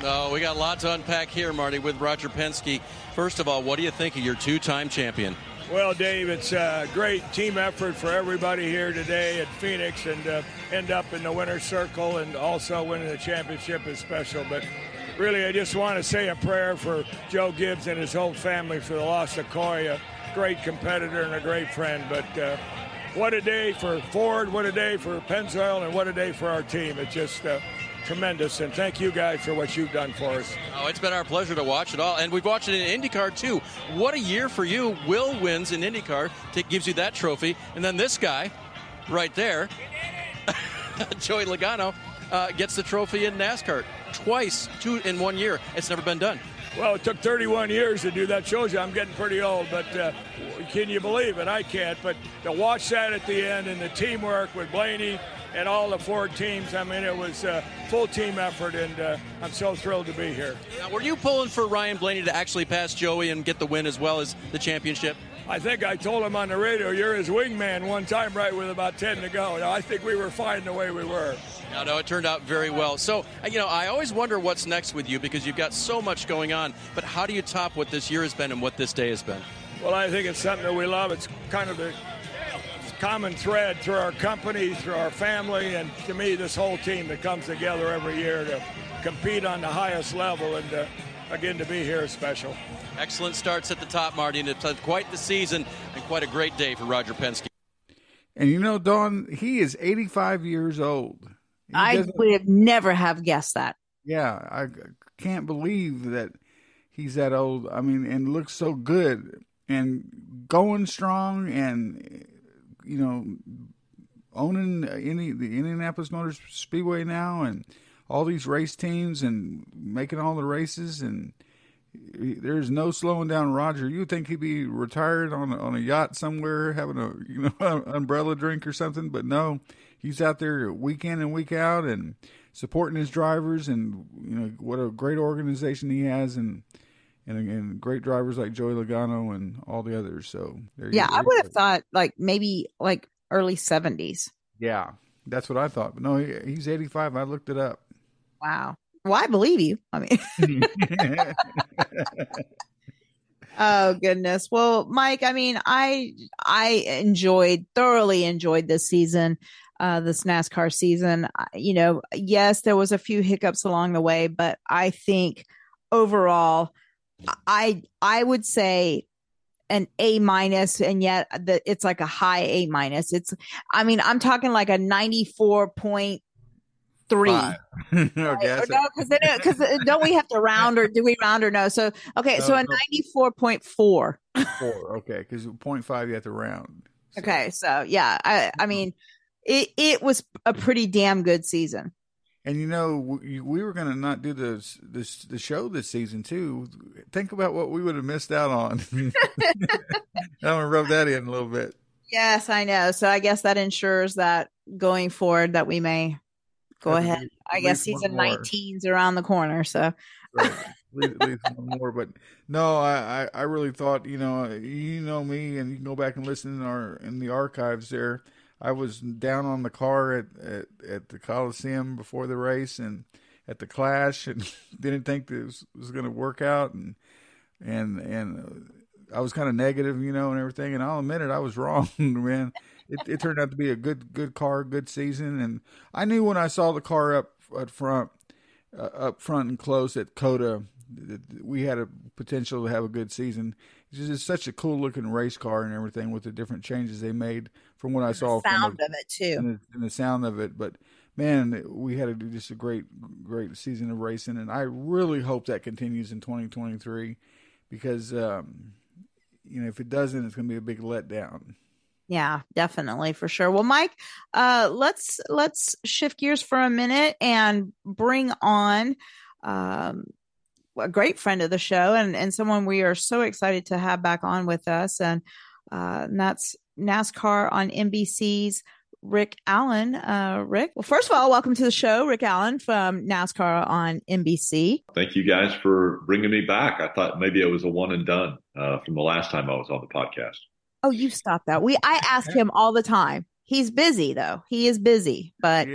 No, we got a lot to unpack here, Marty, with Roger Penske. First of all, what do you think of your two-time champion? Well, Dave, it's a great team effort for everybody here today at Phoenix, and uh, end up in the winner's circle and also winning the championship is special. But really, I just want to say a prayer for Joe Gibbs and his whole family for the loss of Coy, a great competitor and a great friend. But uh, what a day for Ford, what a day for Pennzoil, and what a day for our team. It's just uh, tremendous. And thank you guys for what you've done for us. Oh, it's been our pleasure to watch it all, and we've watched it in IndyCar too. What a year for you! Will wins in IndyCar, t- gives you that trophy, and then this guy, right there, Joey Logano, uh, gets the trophy in NASCAR twice, two in one year. It's never been done. Well, it took 31 years to do that. Shows you I'm getting pretty old, but uh, can you believe it? I can't. But to watch that at the end and the teamwork with Blaney and all the four teams, I mean, it was a full team effort, and uh, I'm so thrilled to be here. Now, were you pulling for Ryan Blaney to actually pass Joey and get the win as well as the championship? I think I told him on the radio, you're his wingman one time, right, with about 10 to go. Now, I think we were fine the way we were. No, no, it turned out very well. So, uh, you know, I always wonder what's next with you because you've got so much going on. But how do you top what this year has been and what this day has been? Well, I think it's something that we love. It's kind of the common thread through our company, through our family, and to me, this whole team that comes together every year to compete on the highest level. And uh, again, to be here is special. Excellent starts at the top, Marty, and it's quite the season and quite a great day for Roger Penske. And you know, Don, he is 85 years old. He I would have never have guessed that. Yeah, I can't believe that he's that old. I mean, and looks so good and going strong and you know owning any the Indianapolis Motor Speedway now and all these race teams and making all the races and there's no slowing down Roger. You would think he'd be retired on a, on a yacht somewhere having a you know umbrella drink or something, but no, he's out there week in and week out and supporting his drivers and you know what a great organization he has and and, again, great drivers like Joey Logano and all the others. So there Yeah. I would have thought like maybe like early 70s. Yeah, that's what I thought. But no, he, he's 85. I looked it up. Wow. Well, I believe you. I mean, oh goodness. Well, Mike, I mean, I I enjoyed thoroughly enjoyed this season, uh, this NASCAR season. You know, yes, there was a few hiccups along the way, but I think overall, I I would say an A minus, and yet the, it's like a high A minus. It's, I mean, I'm talking like a ninety four point three. Five. okay, oh, no, because because uh, don't we have to round or do we round or no? So okay, so a ninety four point four. four. Okay, because point five you have to round. Okay, so yeah, I I hmm. mean, it it was a pretty damn good season. And you know, we, we were going to not do this this the show this season too. Think about what we would have missed out on. I'm to rub that in a little bit. Yes, I know. So I guess that ensures that going forward that we may go to ahead. I guess season 19's around the corner. So Right. At least- one more, but no, I, I, I really thought you know you know me, and you can go back and listen in our in the archives there. I was down on the car at at, at the Coliseum before the race and at the Clash, and didn't think this was going to work out, and and and uh, I was kind of negative, you know, and everything. And I'll admit it, I was wrong, man. It, it turned out to be a good good car, good season, and I knew when I saw the car up up front uh, up front and close at Coda, we had a potential to have a good season. It's just it's such a cool looking race car and everything with the different changes they made from what I saw. from sound the- of it too. and the, and the sound of it. But man, we had a, just a great, great season of racing, and I really hope that continues in 2023 because um, you know if it doesn't, it's going to be a big letdown. Yeah, definitely for sure. Well, Mike, uh, let's let's shift gears for a minute and bring on um, a great friend of the show and and someone we are so excited to have back on with us, and, uh, and that's NASCAR on NBC's Rick Allen. Uh, Rick, well, first of all, welcome to the show, Rick Allen from NASCAR on NBC. Thank you guys for bringing me back. I thought maybe it was a one and done uh, from the last time I was on the podcast. Oh, you stop that. We I ask him all the time. He's busy though. He is busy, but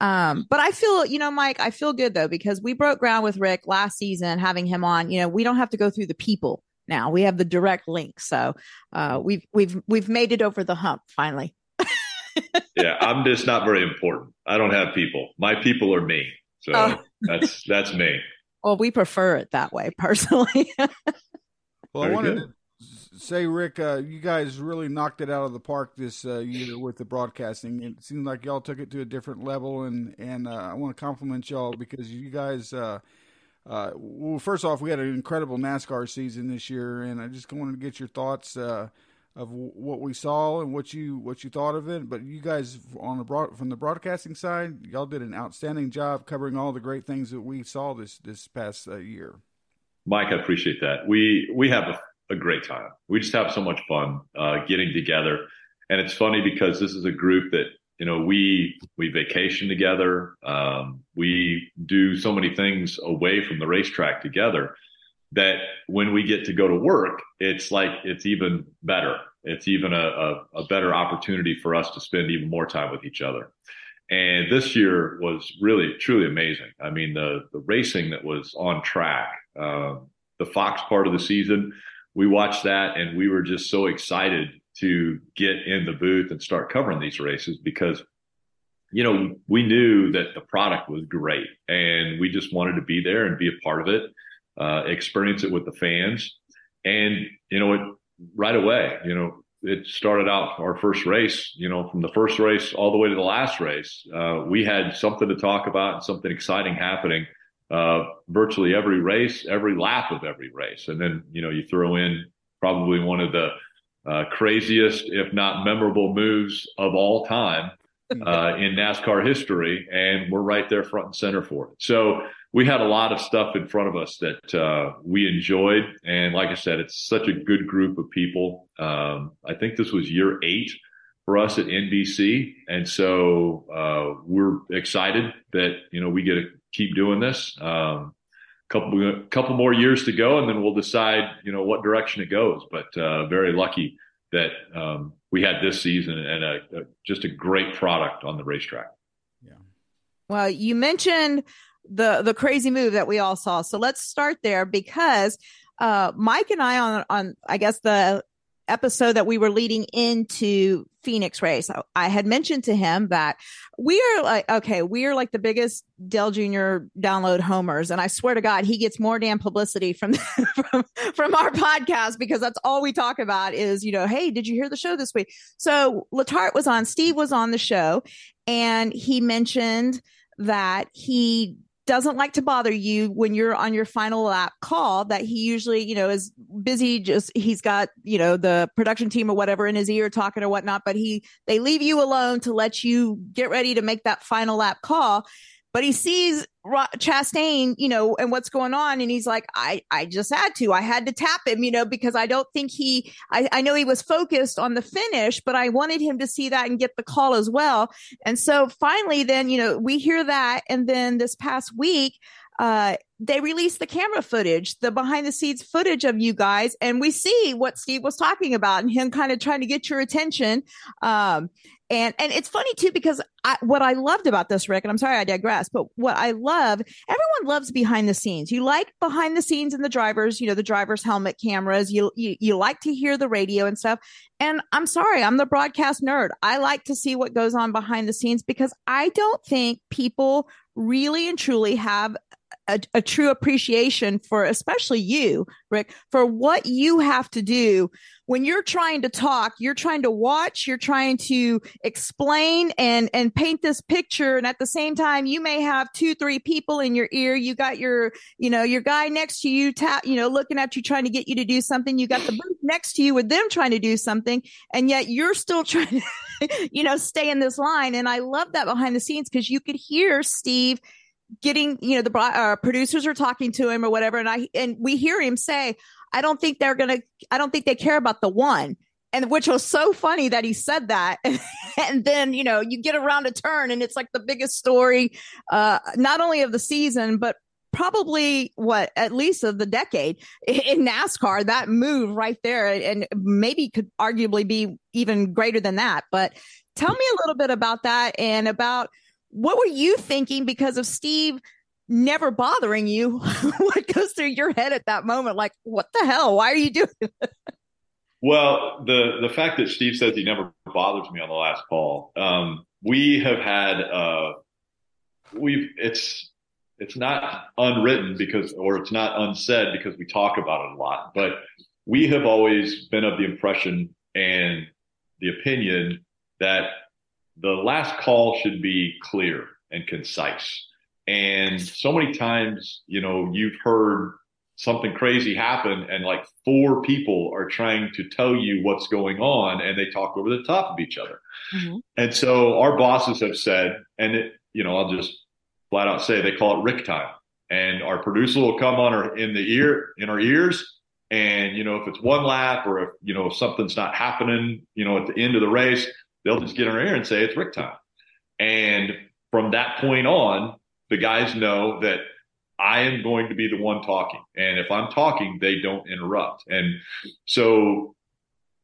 um but I feel, you know, Mike, I feel good though because we broke ground with Rick last season having him on. You know, we don't have to go through the people now. We have the direct link. So, uh we've we've we've made it over the hump finally. yeah, I'm just not very important. I don't have people. My people are me. So Oh. that's that's me. Well, we prefer it that way personally. Well, I Very wanted good. to say, Rick, uh, you guys really knocked it out of the park this uh, year with the broadcasting. It seemed like y'all took it to a different level, and and uh, I want to compliment y'all because you guys. Uh, well, first off, we had an incredible NASCAR season this year, and I just wanted to get your thoughts uh, of w- what we saw and what you what you thought of it. But you guys on the broad, from the broadcasting side, y'all did an outstanding job covering all the great things that we saw this this past uh, year. Mike, I appreciate that. We we have a, a great time. We just have so much fun uh, getting together, and it's funny because this is a group that you know we we vacation together. Um, we do so many things away from the racetrack together that when we get to go to work, it's like it's even better. It's even a, a, a better opportunity for us to spend even more time with each other. And this year was really truly amazing. I mean, the the racing that was on track, um, the Fox part of the season, we watched that and we were just so excited to get in the booth and start covering these races because you know we knew that the product was great and we just wanted to be there and be a part of it, uh, experience it with the fans, and you know it right away. You know it started out our first race, you know, from the first race all the way to the last race, uh, we had something to talk about and something exciting happening, uh, virtually every race, every lap of every race. And then, you know, you throw in probably one of the, uh, craziest, if not memorable moves of all time, uh, in NASCAR history. And we're right there front and center for it. So, we had a lot of stuff in front of us that uh, we enjoyed, and like I said, it's such a good group of people. Um, I think this was year eight for us at NBC, and so uh, we're excited that you know we get to keep doing this. Um, couple couple more years to go, and then we'll decide you know what direction it goes. But uh, very lucky that um, we had this season and a, a, just a great product on the racetrack. Yeah. Well, you mentioned the the crazy move that we all saw. So let's start there because uh Mike and I on on I guess the episode that we were leading into Phoenix race, I had mentioned to him that we are like, okay, we are like the biggest Dale Jr. download homers. And I swear to God, he gets more damn publicity from, from, from our podcast because that's all we talk about is, you know, hey, did you hear the show this week? So Letarte was on, Steve was on the show and he mentioned that he doesn't like to bother you when you're on your final lap call that he usually you know is busy just he's got you know the production team or whatever in his ear talking or whatnot but he they leave you alone to let you get ready to make that final lap call but he sees Chastain, you know, and what's going on. And he's like, I, I just had to, I had to tap him, you know, because I don't think he, I, I know he was focused on the finish, but I wanted him to see that and get the call as well. And so finally, then, you know, we hear that. And then this past week, uh, they released the camera footage, the behind the scenes footage of you guys, and we see what Steve was talking about and him kind of trying to get your attention. Um, and and it's funny too because I, what I loved about this, Rick, and I'm sorry I digress, but what I love, everyone loves behind the scenes. You like behind the scenes in the drivers, you know, the driver's helmet cameras. You you you like to hear the radio and stuff. And I'm sorry, I'm the broadcast nerd. I like to see what goes on behind the scenes because I don't think people really and truly have a, a, true appreciation for especially you rick for what you have to do. When you're trying to talk you're trying to watch you're trying to explain and and paint this picture. And at the same time you may have two three people in your ear. You got your you know your guy next to you tap you know looking at you trying to get you to do something. You got the booth next to you with them trying to do something. And yet you're still trying to you know stay in this line. And i love that behind the scenes because you could hear steve getting, you know, the uh, producers are talking to him or whatever. And I, and we hear him say, I don't think they're to, I don't think they care about the one. And which was so funny that he said that. and then, you know, you get around a turn and it's like the biggest story, uh, not only of the season, but probably what at least of the decade in NASCAR that move right there and maybe could arguably be even greater than that but tell me a little bit about that and about what were you thinking because of Steve never bothering you? what goes through your head at that moment? Like, what the hell? Why are you doing it? Well, the the fact that Steve says he never bothers me on the last call, um, we have had uh, we've it's it's not unwritten because or it's not unsaid because we talk about it a lot, but we have always been of the impression and the opinion that the last call should be clear and concise. And so many times, you know, you've heard something crazy happen and like four people are trying to tell you what's going on and they talk over the top of each other. Mm-hmm. And so our bosses have said, and it, you know, I'll just flat out say they call it Rick time. And our producer will come on our in the ear in our ears. And, you know, if it's one lap or if, you know, if something's not happening, you know, at the end of the race, they'll just get our ear and say it's Rick time. And from that point on, the guys know that I am going to be the one talking. And if I'm talking, they don't interrupt. And so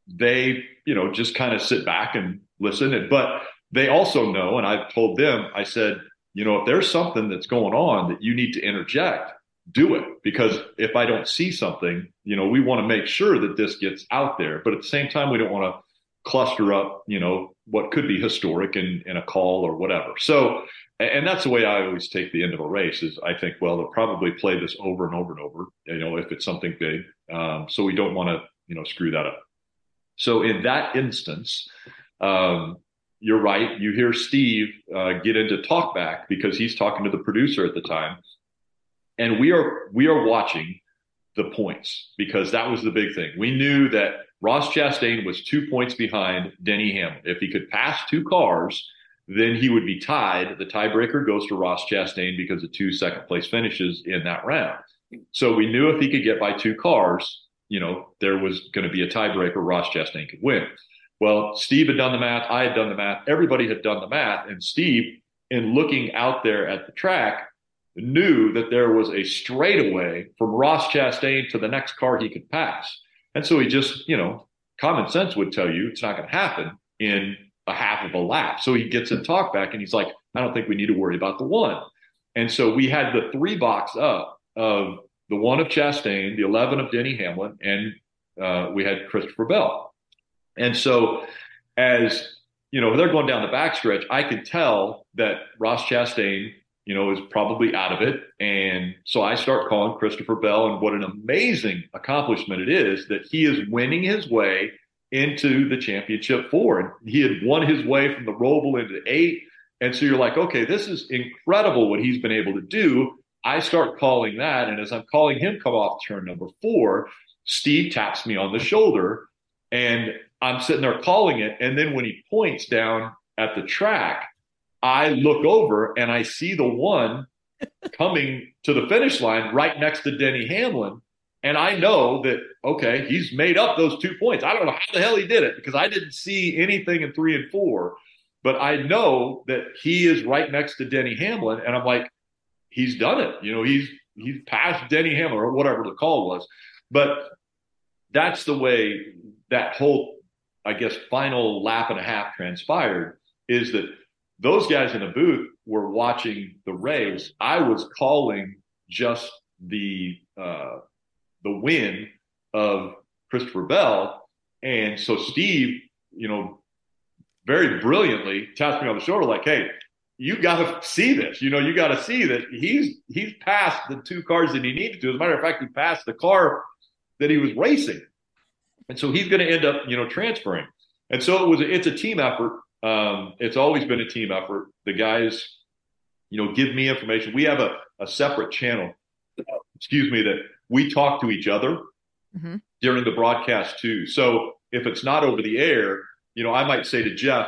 they, you know, just kind of sit back and listen. But they also know, and I've told them, I said, you know, if there's something that's going on that you need to interject, do it. Because if I don't see something, you know, we want to make sure that this gets out there. But at the same time, we don't want to cluster up, you know, what could be historic in, in a call or whatever. So, and that's the way I always take the end of a race is I think, well, they'll probably play this over and over and over, you know, if it's something big. Um, so we don't want to, you know, screw that up. So in that instance, um, you're right. You hear Steve uh, get into talkback because he's talking to the producer at the time, and we are we are watching the points because that was the big thing. We knew that Ross Chastain was two points behind Denny Hamlin. If he could pass two cars, then he would be tied. The tiebreaker goes to Ross Chastain because of two second place finishes in that round. So we knew if he could get by two cars, you know, there was going to be a tiebreaker. Ross Chastain could win. Well, Steve had done the math. I had done the math. Everybody had done the math. And Steve, in looking out there at the track, knew that there was a straightaway from Ross Chastain to the next car he could pass. And so he just, you know, common sense would tell you it's not going to happen in a half of a lap. So he gets in talk back and he's like, I don't think we need to worry about the one. And so we had the three box up of the one of Chastain, the 11 of Denny Hamlin, and uh, we had Christopher Bell. And so as, you know, they're going down the backstretch, I could tell that Ross Chastain you know, is probably out of it. And so I start calling Christopher Bell, and what an amazing accomplishment it is that he is winning his way into the championship four. And he had won his way from the Roval into eight. And so you're like, okay, this is incredible what he's been able to do. I start calling that. And as I'm calling him come off turn number four, Steve taps me on the shoulder and I'm sitting there calling it. And then when he points down at the track, I look over and I see the one coming to the finish line right next to Denny Hamlin. And I know that, okay, he's made up those two points. I don't know how the hell he did it because I didn't see anything in three and four, but I know that he is right next to Denny Hamlin. And I'm like, he's done it. You know, he's, he's passed Denny Hamlin or whatever the call was. But that's the way that whole, I guess, final lap and a half transpired is that those guys in the booth were watching the race. I was calling just the uh, the win of Christopher Bell, and so Steve, you know, very brilliantly tapped me on the shoulder, like, "Hey, you got to see this. You know, you got to see that he's he's passed the two cars that he needed to. As a matter of fact, he passed the car that he was racing, and so he's going to end up, you know, transferring. And so it was. It's a team effort. Um, it's always been a team effort. The guys, you know, give me information. We have a, a separate channel, excuse me, that we talk to each other mm-hmm. during the broadcast too. So if it's not over the air, you know, I might say to Jeff,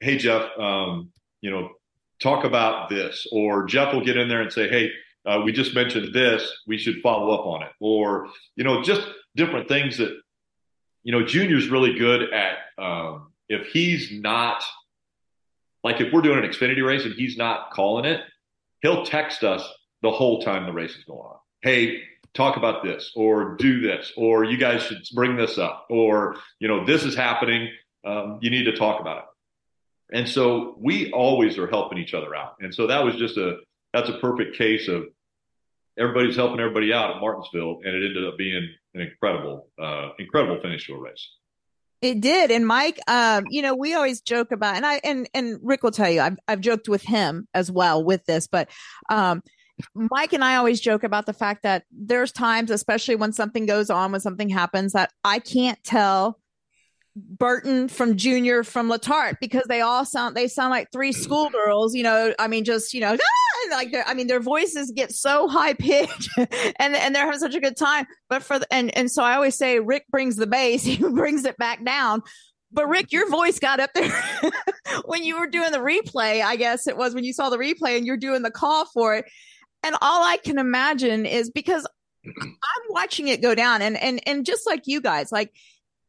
"Hey, Jeff, um, you know, talk about this," or Jeff will get in there and say, "Hey." Uh, we just mentioned this. We should follow up on it, or you know, just different things that you know. Junior's really good at um, if he's not like if we're doing an Xfinity race and he's not calling it, he'll text us the whole time the race is going on. Hey, talk about this or do this or you guys should bring this up or you know this is happening. Um, you need to talk about it. And so we always are helping each other out. And so that was just a that's a perfect case of everybody's helping everybody out at Martinsville, and it ended up being an incredible, uh, incredible finish to a race. It did. And Mike, um, you know, we always joke about, and I, and, and Rick will tell you, I've, I've joked with him as well with this, but, um, Mike and I always joke about the fact that there's times, especially when something goes on, when something happens, that I can't tell Burton from Junior from Letarte because they all sound they sound like three schoolgirls. You know, I mean, just you know, ah! like I mean, their voices get so high pitched, and and they're having such a good time. But for the, and and so I always say Rick brings the bass, he brings it back down. But Rick, your voice got up there when you were doing the replay. I guess it was when you saw the replay and you're doing the call for it. And all I can imagine is because I'm watching it go down, and and and just like you guys, like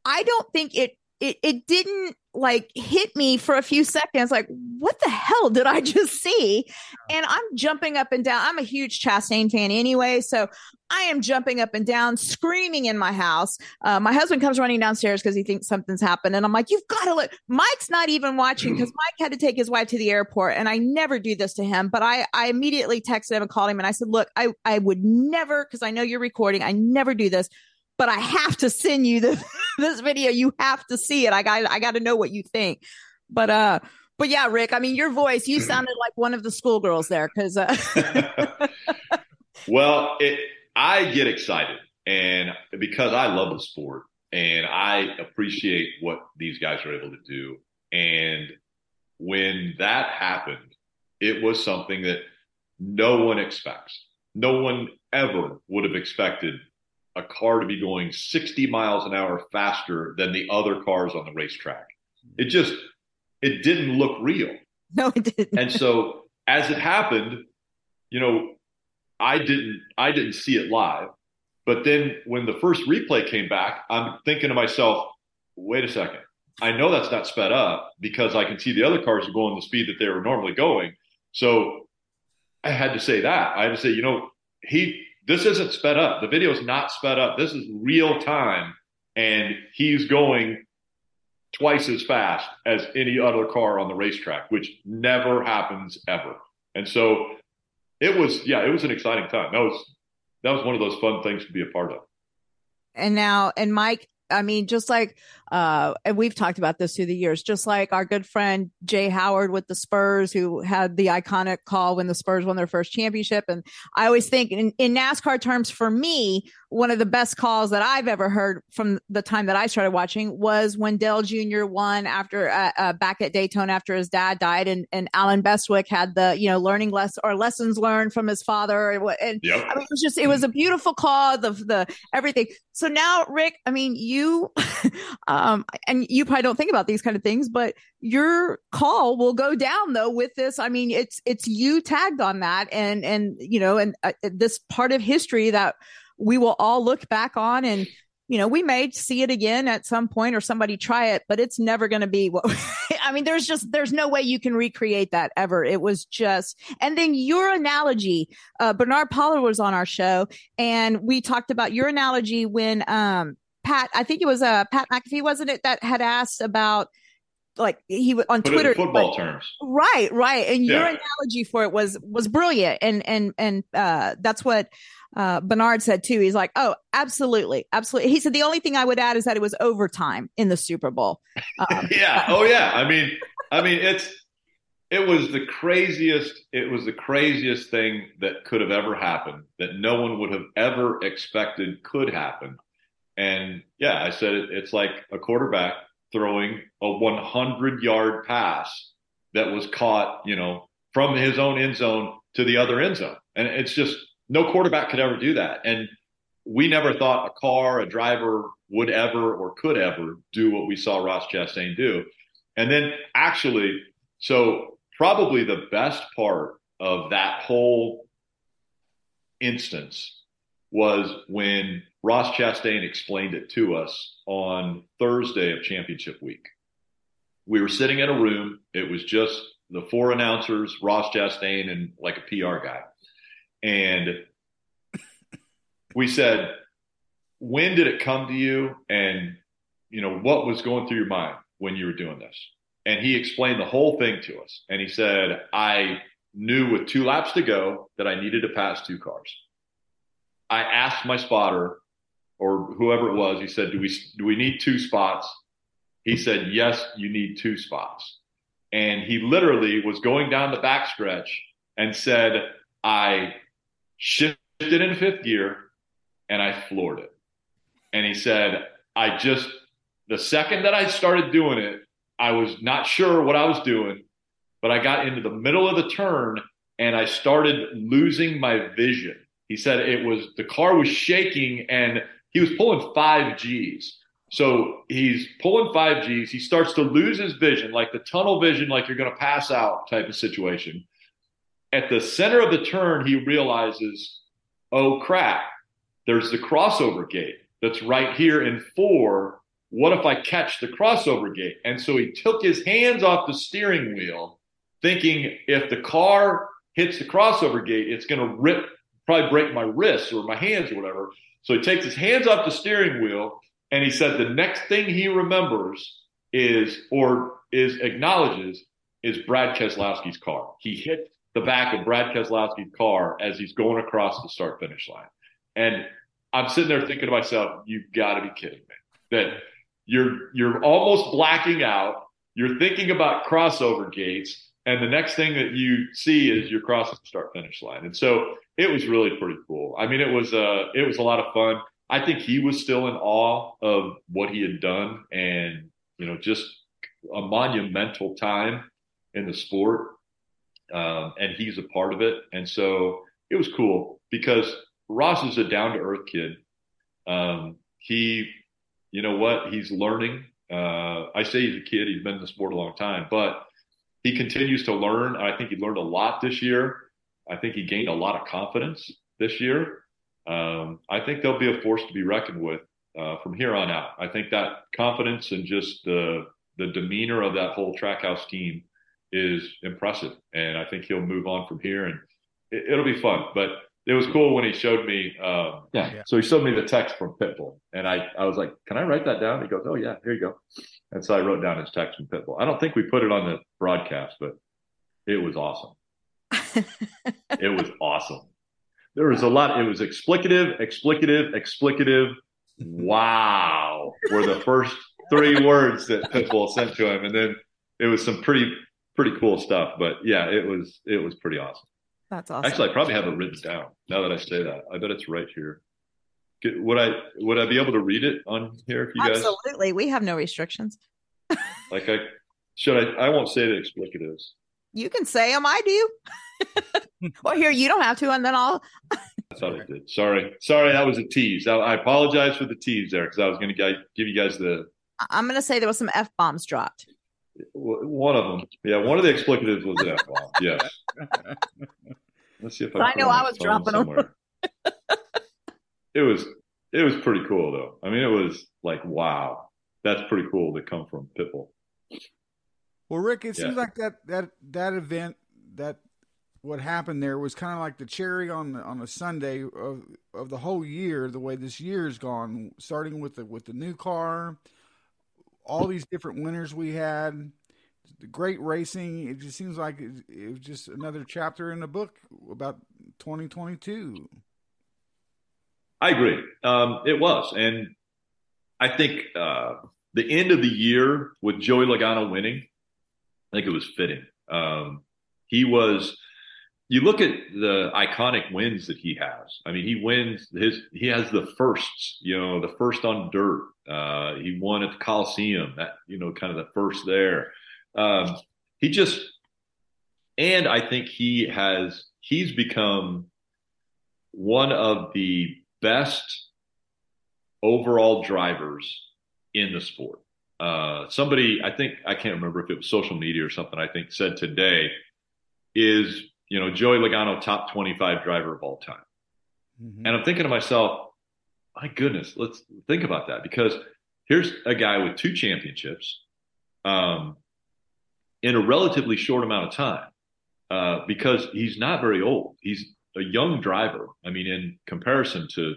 I don't think it it it didn't like hit me for a few seconds like what the hell did i just see? And i'm jumping up and down. I'm a huge chastain fan anyway so i am jumping up and down screaming in my house. Uh, my husband comes running downstairs because he thinks something's happened and i'm like you've got to look mike's not even watching because mike had to take his wife to the airport and i never do this to him but i i immediately texted him and called him and i said look i i would never because i know you're recording i never do this but I have to send you the, this video. You have to see it. I got I got to know what you think. But uh, but yeah, Rick. I mean, your voice. You sounded like one of the schoolgirls there because. Uh... well, it, I get excited, and because I love the sport, and I appreciate what these guys are able to do, and when that happened, it was something that no one expects. No one ever would have expected a car to be going 60 miles an hour faster than the other cars on the racetrack. It just it didn't look real. No, it didn't. and so as it happened, you know, I didn't I didn't see it live. But then when the first replay came back, I'm thinking to myself, wait a second. I know that's not sped up because I can see the other cars are going the speed that they were normally going. So I had to say that. I had to say, you know, he this isn't sped up. The video is not sped up. This is real time, and he's going twice as fast as any other car on the racetrack, which never happens ever. And so it was, yeah, it was an exciting time. That was that was one of those fun things to be a part of. And now, and Mike, I mean, just like, uh, and we've talked about this through the years, just like our good friend Jay Howard with the Spurs, who had the iconic call when the Spurs won their first championship. And I always think in, in NASCAR terms, for me, one of the best calls that I've ever heard from the time that I started watching was when Dale Jr. won after uh, uh, back at Daytona after his dad died, and and Allen Bestwick had the you know learning less or lessons learned from his father, and, and yep. I mean, it was just it was a beautiful call, the the everything. So now, Rick, I mean, you, uh, Um, and you probably don't think about these kind of things, but your call will go down though with this. I mean, it's it's you tagged on that, and and you know, and uh, this part of history that we will all look back on and you know, we may see it again at some point or somebody try it, but it's never going to be what I mean, there's just, there's no way you can recreate that ever. It was just, and then your analogy, uh, Bernard Pollard was on our show and we talked about your analogy when, um, Pat, I think it was, uh, Pat McAfee, wasn't it, that had asked about, like he was on Put Twitter, football but, terms. right, right, and your analogy for it was was brilliant, and and and uh, that's what uh, Bernard said too. He's like, oh, absolutely, absolutely. He said the only thing I would add is that it was overtime in the Super Bowl. Um, yeah. Oh yeah. I mean, I mean, it's it was the craziest. It was the craziest thing that could have ever happened. That no one would have ever expected could happen. And yeah, I said it, it's like a quarterback throwing a 100 yard pass that was caught, you know, from his own end zone to the other end zone. And it's just no quarterback could ever do that. And we never thought a car, a driver would ever or could ever do what we saw Ross Chastain do. And then actually, so probably the best part of that whole instance was when Ross Chastain explained it to us on Thursday of championship week. We were sitting in a room. It was just the four announcers, Ross Chastain, and like a PR guy. And we said, when did it come to you? And, you know, what was going through your mind when you were doing this? And he explained the whole thing to us. And he said, I knew with two laps to go that I needed to pass two cars. I asked my spotter or whoever it was, he said, do we, do we need two spots? He said, yes, you need two spots. And he literally was going down the backstretch and said, I shifted in fifth gear and I floored it. And he said, I just, the second that I started doing it, I was not sure what I was doing, but I got into the middle of the turn and I started losing my vision. He said it was, the car was shaking and he was pulling five G's. So he's pulling five G's. He starts to lose his vision, like the tunnel vision, like you're going to pass out type of situation. At the center of the turn, he realizes, oh crap, there's the crossover gate that's right here in four. What if I catch the crossover gate? And so he took his hands off the steering wheel, thinking if the car hits the crossover gate, it's going to rip, probably break my wrists or my hands or whatever. So he takes his hands off the steering wheel and he said the next thing he remembers is or is acknowledges is Brad Keselowski's car. He hit the back of Brad Keselowski's car as he's going across the start finish line. And I'm sitting there thinking to myself, you've got to be kidding me. That you're you're almost blacking out, you're thinking about crossover gates, and the next thing that you see is you're crossing the start finish line. And so it was really pretty cool. I mean, it was uh it was a lot of fun. I think he was still in awe of what he had done and, you know, just a monumental time in the sport. Um, and he's a part of it. And so it was cool because Ross is a down to earth kid. Um, he, you know what? He's learning. Uh, I say he's a kid. He's been in the sport a long time, but he continues to learn. I think he learned a lot this year. I think he gained a lot of confidence this year. Um, I think they'll be a force to be reckoned with uh, from here on out. I think that confidence and just the the demeanor of that whole Trackhouse team is impressive, and I think he'll move on from here, and it, will be fun. But it was cool when he showed me. Um, yeah. So he showed me the text from Pitbull, and I I was like, "Can I write that down?" He goes, "Oh yeah, here you go." And so I wrote down his text from Pitbull. I don't think we put it on the broadcast, but it was awesome. it was awesome. There was a lot. It was explicative, explicative, explicative. Wow, were the first three words that Pitbull sent to him, and then it was some pretty pretty cool stuff. But yeah, it was it was pretty awesome. That's awesome. Actually, I probably have it written down. Now that I say that, I bet it's right here. Could- Would I would I be able to read it on here if you guys Absolutely, we have no restrictions. like? I should I? I won't say the explicatives. You can say them. I do. well, here you don't have to, and then I'll. I thought I did. Sorry, sorry, that was a tease. I, I apologize for the tease there because I was going to give you guys the I'm going to say there was some f bombs dropped. One of them, yeah, one of the explicatives was an F bomb. Yes. Let's see if I. I know I was dropping them. it was it was pretty cool though. I mean, it was like wow, that's pretty cool to come from Pitbull. Well, Rick, it Yeah. seems like that that that event that what happened there was kind of like the cherry on the on the Sunday of of the whole year. The way this year's gone, starting with the with the new car, all these different winners we had, the great racing. It just seems like it, it was just another chapter in the book about 2022. I agree. Um, it was, and I think uh, the end of the year with Joey Logano winning, I think it was fitting. Um, he was. You look at the iconic wins that he has. I mean, he wins his. He has the firsts. You know, the first on dirt. Uh, he won at the Coliseum. That you know, kind of the first there. Um, he just, and I think he has. He's become one of the best overall drivers in the sport. Uh, somebody, I think, I can't remember if it was social media or something, I think said today is, you know, Joey Logano, top 25 driver of all time. And I'm thinking to myself, my goodness, let's think about that because here's a guy with two championships um, in a relatively short amount of time uh, because he's not very old. He's a young driver. I mean, in comparison to you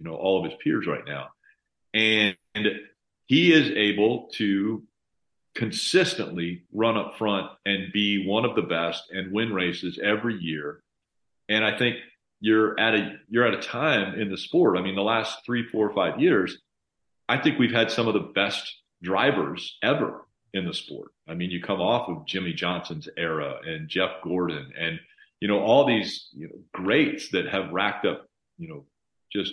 know all of his peers right now, and he is able to consistently run up front and be one of the best and win races every year. And I think you're at a you're at a time in the sport. I mean, the last three, four, five years, I think we've had some of the best drivers ever in the sport. I mean, you come off of Jimmie Johnson's era and Jeff Gordon and you know all these you know greats that have racked up you know just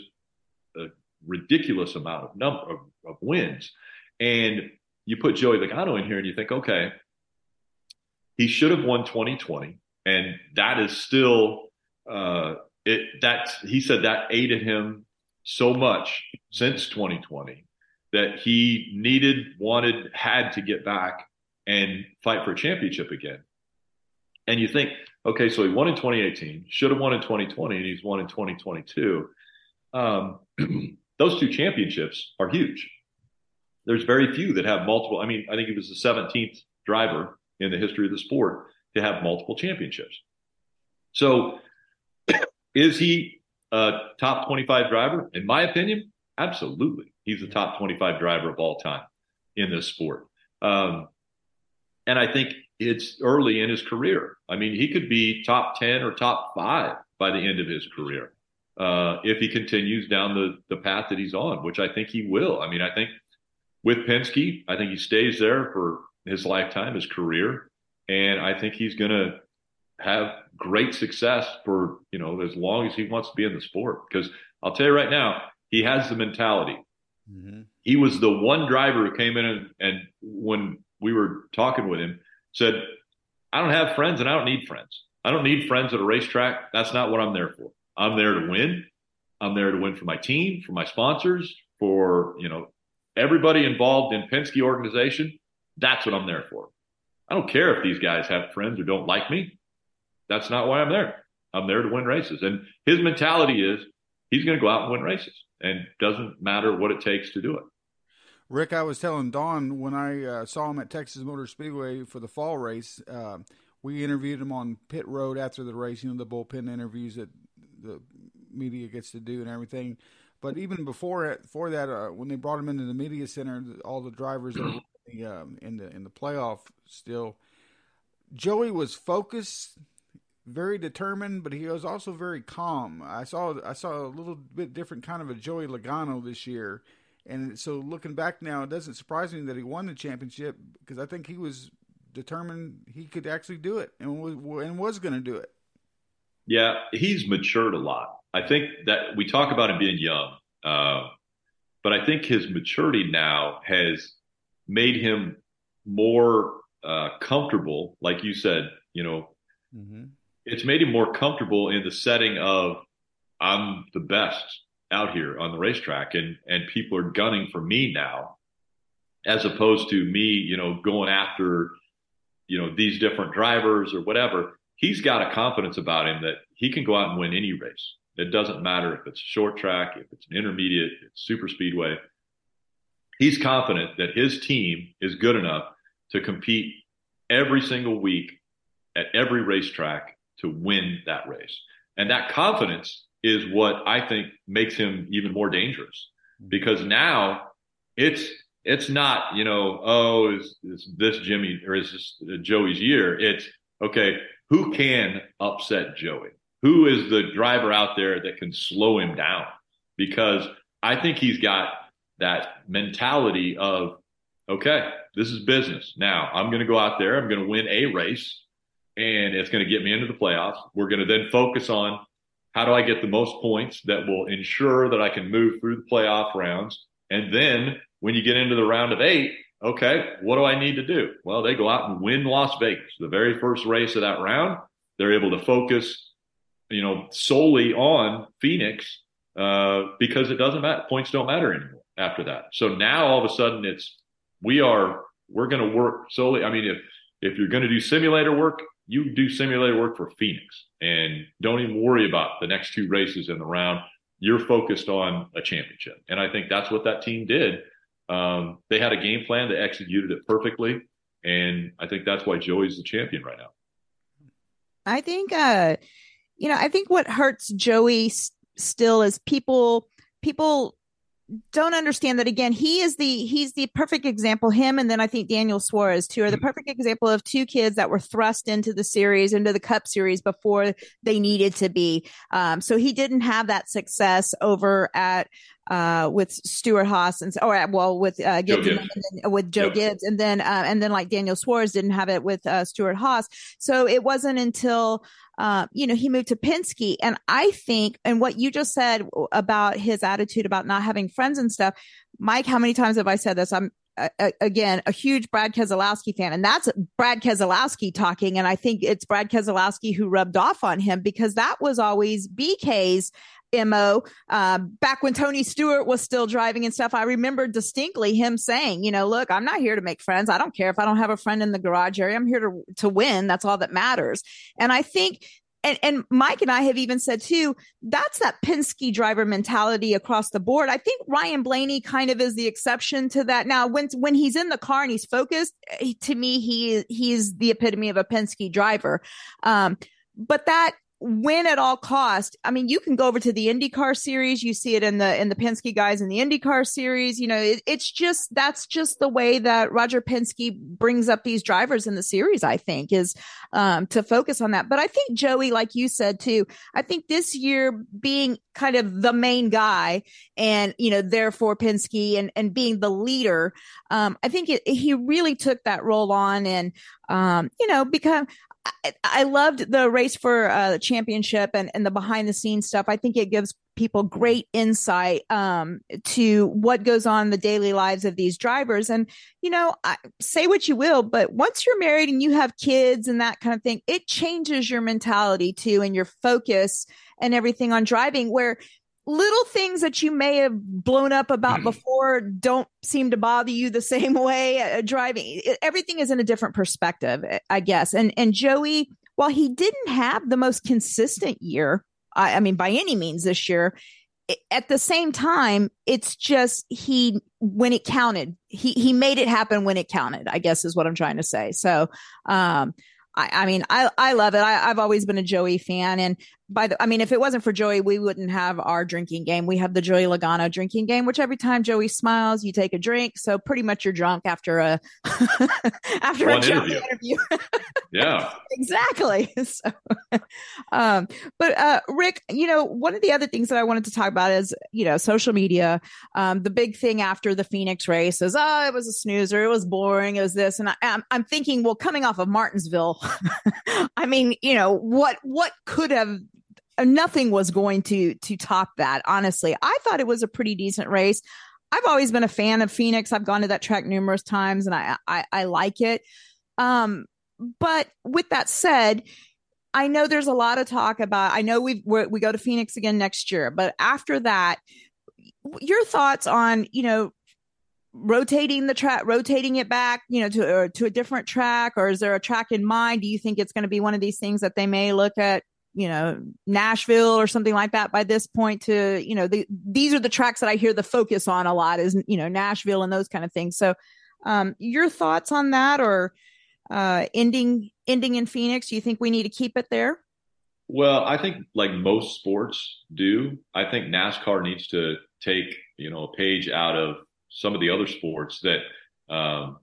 a ridiculous amount of number of, of wins and you put Joey Logano in here and you think okay he should have won 2020 and that is still uh it that's he said that aided him so much since 2020 that he needed wanted had to get back and fight for a championship again and you think, okay, so he won in 2018, should have won in 2020, and he's won in 2022. Um, those two championships are huge. There's very few that have multiple. I mean, I think he was the 17th driver in the history of the sport to have multiple championships. So, is he a top 25 driver? In my opinion, absolutely. He's the top 25 driver of all time in this sport. Um, and I think it's early in his career. I mean, he could be top 10 or top five by the end of his career uh, if he continues down the, the path that he's on, which I think he will. I mean, I think with Penske, I think he stays there for his lifetime, his career. And I think he's going to have great success for, you know, as long as he wants to be in the sport. Because I'll tell you right now, he has the mentality. Mm-hmm. He was the one driver who came in and, and when we were talking with him, said, I don't have friends and I don't need friends. I don't need friends at a racetrack. That's not what I'm there for. I'm there to win. I'm there to win for my team, for my sponsors, for, you know, everybody involved in Penske organization. That's what I'm there for. I don't care if these guys have friends or don't like me. That's not why I'm there. I'm there to win races. And his mentality is he's going to go out and win races and doesn't matter what it takes to do it. Rick, I was telling Don when I uh, saw him at Texas Motor Speedway for the fall race. Uh, we interviewed him on pit road after the race. You know the bullpen interviews that the media gets to do and everything. But even before it, before that, uh, when they brought him into the media center, all the drivers were in the, um, in the in the playoff still, Joey was focused, very determined, but he was also very calm. I saw I saw a little bit different kind of a Joey Logano this year. And so looking back now, it doesn't surprise me that he won the championship because I think he was determined he could actually do it and was, and was going to do it. Yeah, he's matured a lot. I think that we talk about him being young, uh, but I think his maturity now has made him more uh, comfortable. Like you said, you know, Mm-hmm. It's made him more comfortable in the setting of I'm the best out here on the racetrack and and people are gunning for me now as opposed to me, you know, going after, you know, these different drivers or whatever. He's got a confidence about him that he can go out and win any race. It doesn't matter if it's a short track, if it's an intermediate, it's super speedway. He's confident that his team is good enough to compete every single week at every racetrack to win that race. And that confidence is what I think makes him even more dangerous because now it's it's not you know oh is, is this Jimmy or is this Joey's year? It's okay. Who can upset Joey? Who is the driver out there that can slow him down? Because I think he's got that mentality of okay, this is business. Now I'm going to go out there. I'm going to win a race, and it's going to get me into the playoffs. We're going to then focus on how do I get the most points that will ensure that I can move through the playoff rounds? And then when you get into the round of eight, okay, what do I need to do? Well, they go out and win Las Vegas, the very first race of that round. They're able to focus, you know, solely on Phoenix uh, because it doesn't matter. Points don't matter anymore after that. So now all of a sudden it's we are we're going to work solely. I mean, if if you're going to do simulator work, you do simulator work for Phoenix and don't even worry about the next two races in the round. You're focused on a championship. And I think that's what that team did. Um, they had a game plan, they executed it perfectly. And I think that's why Joey's the champion right now. I think, uh, you know, I think what hurts Joey s- still is people, people don't understand that again he is the he's the perfect example him and then i think daniel suarez too are the perfect example of two kids that were thrust into the series into the cup series before they needed to be. Um, so he didn't have that success over at uh, with Stewart Haas and or well with uh, Gibbs, Gibbs. Then, with Joe yep. Gibbs and then uh, and then like Daniel Suarez didn't have it with uh, Stewart Haas. So it wasn't until uh, you know, he moved to Penske. And I think, and what you just said about his attitude about not having friends and stuff, Mike, how many times have I said this? I'm, uh, again, a huge Brad Keselowski fan, and that's Brad Keselowski talking. And I think it's Brad Keselowski who rubbed off on him because that was always BK's mo uh, back when tony stewart was still driving and stuff i remember distinctly him saying you know look i'm not here to make friends i don't care if i don't have a friend in the garage area i'm here to, to win that's all that matters and i think and, and Mike and I have even said too, that's that Penske driver mentality across the board. I think Ryan Blaney kind of is the exception to that. Now, when when he's in the car and he's focused, eh, to me, he he's the epitome of a Penske driver. Um, but that win at all cost. I mean, you can go over to the IndyCar series. You see it in the in the Penske guys in the IndyCar series. You know, it, it's just that's just the way that Roger Penske brings up these drivers in the series. I think is um, to focus on that. But I think Joey, like you said too, I think this year being kind of the main guy and you know therefore Penske and and being the leader, um, I think it, he really took that role on and um, you know become I, loved the race for uh, the championship and, and the behind the scenes stuff. I think it gives people great insight um, to what goes on in the daily lives of these drivers. And, you know, I, say what you will, but once you're married and you have kids and that kind of thing, it changes your mentality too and your focus and everything on driving where little things that you may have blown up about mm-hmm. before don't seem to bother you the same way uh, driving everything is in a different perspective i guess and and joey while he didn't have the most consistent year I, I mean by any means this year at the same time it's just he when it counted he he made it happen when it counted i guess is what i'm trying to say so um I, I, mean, I, I love it. I, have always been a Joey fan. And by the, I mean, if it wasn't for Joey, we wouldn't have our drinking game. We have the Joey Logano drinking game, which every time Joey smiles, you take a drink. So pretty much you're drunk after a, after One a interview. interview. yeah, exactly. So, um, but, uh, Rick, you know, one of the other things that I wanted to talk about is, you know, social media. Um, the big thing after the Phoenix race is, oh, it was a snoozer. It was boring. It was this. And I, I'm, I'm thinking, well, coming off of Martinsville, I mean, you know, what, what could have nothing was going to to top that honestly. I thought it was a pretty decent race. I've always been a fan of phoenix. I've gone to that track numerous times and i i, I like it. Um but with that said i know there's a lot of talk about i know we we go to phoenix again next year but after that your thoughts on you know rotating the track, rotating it back, you know, to to a different track, or is there a track in mind? Do you think it's going to be one of these things that they may look at, you know, Nashville or something like that by this point? To you know, the, these are the tracks that I hear the focus on a lot is you know Nashville and those kind of things. So, um, your thoughts on that, or uh, ending ending in Phoenix? Do you think we need to keep it there? Well, I think like most sports do, I think NASCAR needs to take you know a page out of some of the other sports that um,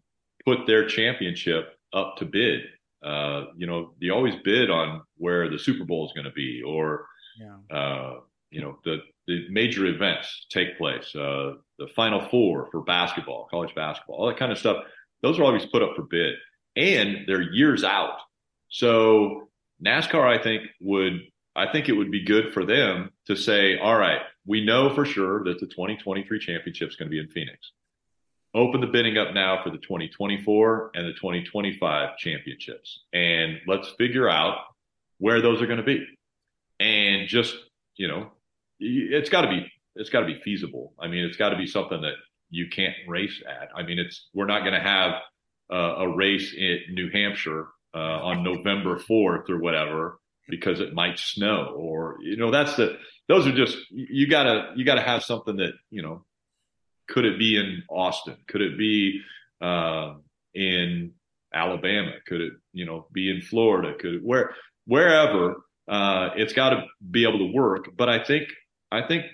put their championship up to bid. Uh, you know, they always bid on where the Super Bowl is going to be, or yeah. uh, you know, the the major events take place. Uh, the Final Four for basketball, college basketball, all that kind of stuff. Those are always put up for bid, and they're years out. So NASCAR, I think, would I think it would be good for them to say, all right, we know for sure that the 2023 championship is going to be in Phoenix. Open the bidding up now for the 2024 and the 2025 championships. And let's figure out where those are going to be. And just, you know, it's got to be it's got to be feasible. I mean, it's got to be something that you can't race at. I mean, it's we're not going to have uh, a race in New Hampshire uh, on November 4th or whatever because it might snow or you know that's the those are just you gotta you gotta have something that you know could it be in austin? Could it be uh, in alabama? Could it you know be in florida? Could it, where wherever uh, it's got to be able to work. But i think i think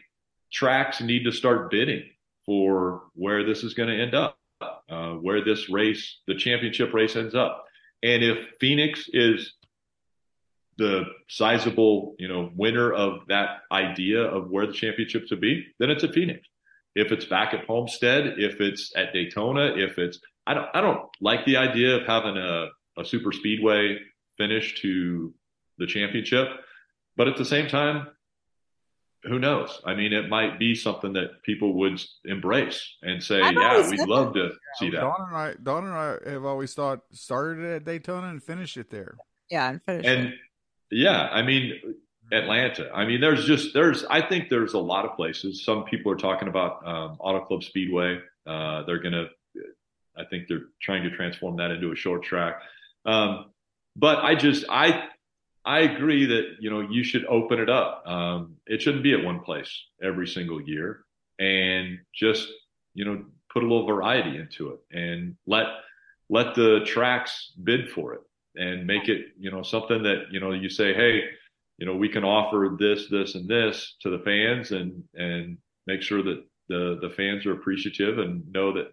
tracks need to start bidding for where this is going to end up uh, where this race the championship race ends up. And if phoenix is the sizable, you know, winner of that idea of where the championship would be, then it's at Phoenix. If it's back at Homestead, if it's at Daytona, if it's I don't I don't like the idea of having a, a super speedway finish to the championship. But at the same time, who knows? I mean, it might be something that people would embrace and say, I've "Yeah, we'd love to see that." Don and I, Don and I have always thought started it at Daytona and finished it there. Yeah, and finish and it. Yeah, I mean Atlanta. I mean, there's just there's I think there's a lot of places. Some people are talking about um, Auto Club Speedway. Uh, they're gonna, I think they're trying to transform that into a short track. Um, but I just I I agree that you know you should open it up. Um, it shouldn't be at one place every single year, and just you know put a little variety into it and let let the tracks bid for it and make it, you know, something that, you know, you say, Hey, you know, we can offer this, this, and this to the fans and, and make sure that the, the fans are appreciative and know that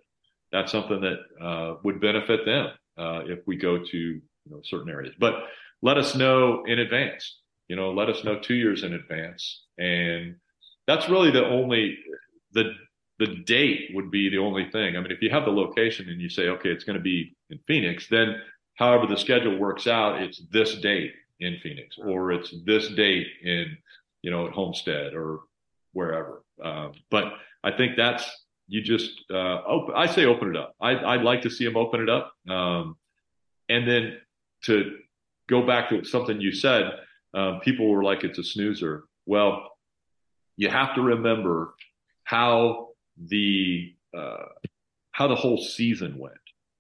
that's something that, uh, would benefit them, uh, if we go to, you know, certain areas, but let us know in advance, you know, let us know two years in advance. And that's really the only, the, the date would be the only thing. I mean, if you have the location and you say, okay, it's going to be in Phoenix, then however the schedule works out, it's this date in Phoenix or it's this date in, you know, at Homestead or wherever. Um, but I think that's, you just, uh, open, I say open it up. I, I'd like to see them open it up. Um, and then to go back to something you said, um, people were like, it's a snoozer. Well, you have to remember how the, uh, how the whole season went.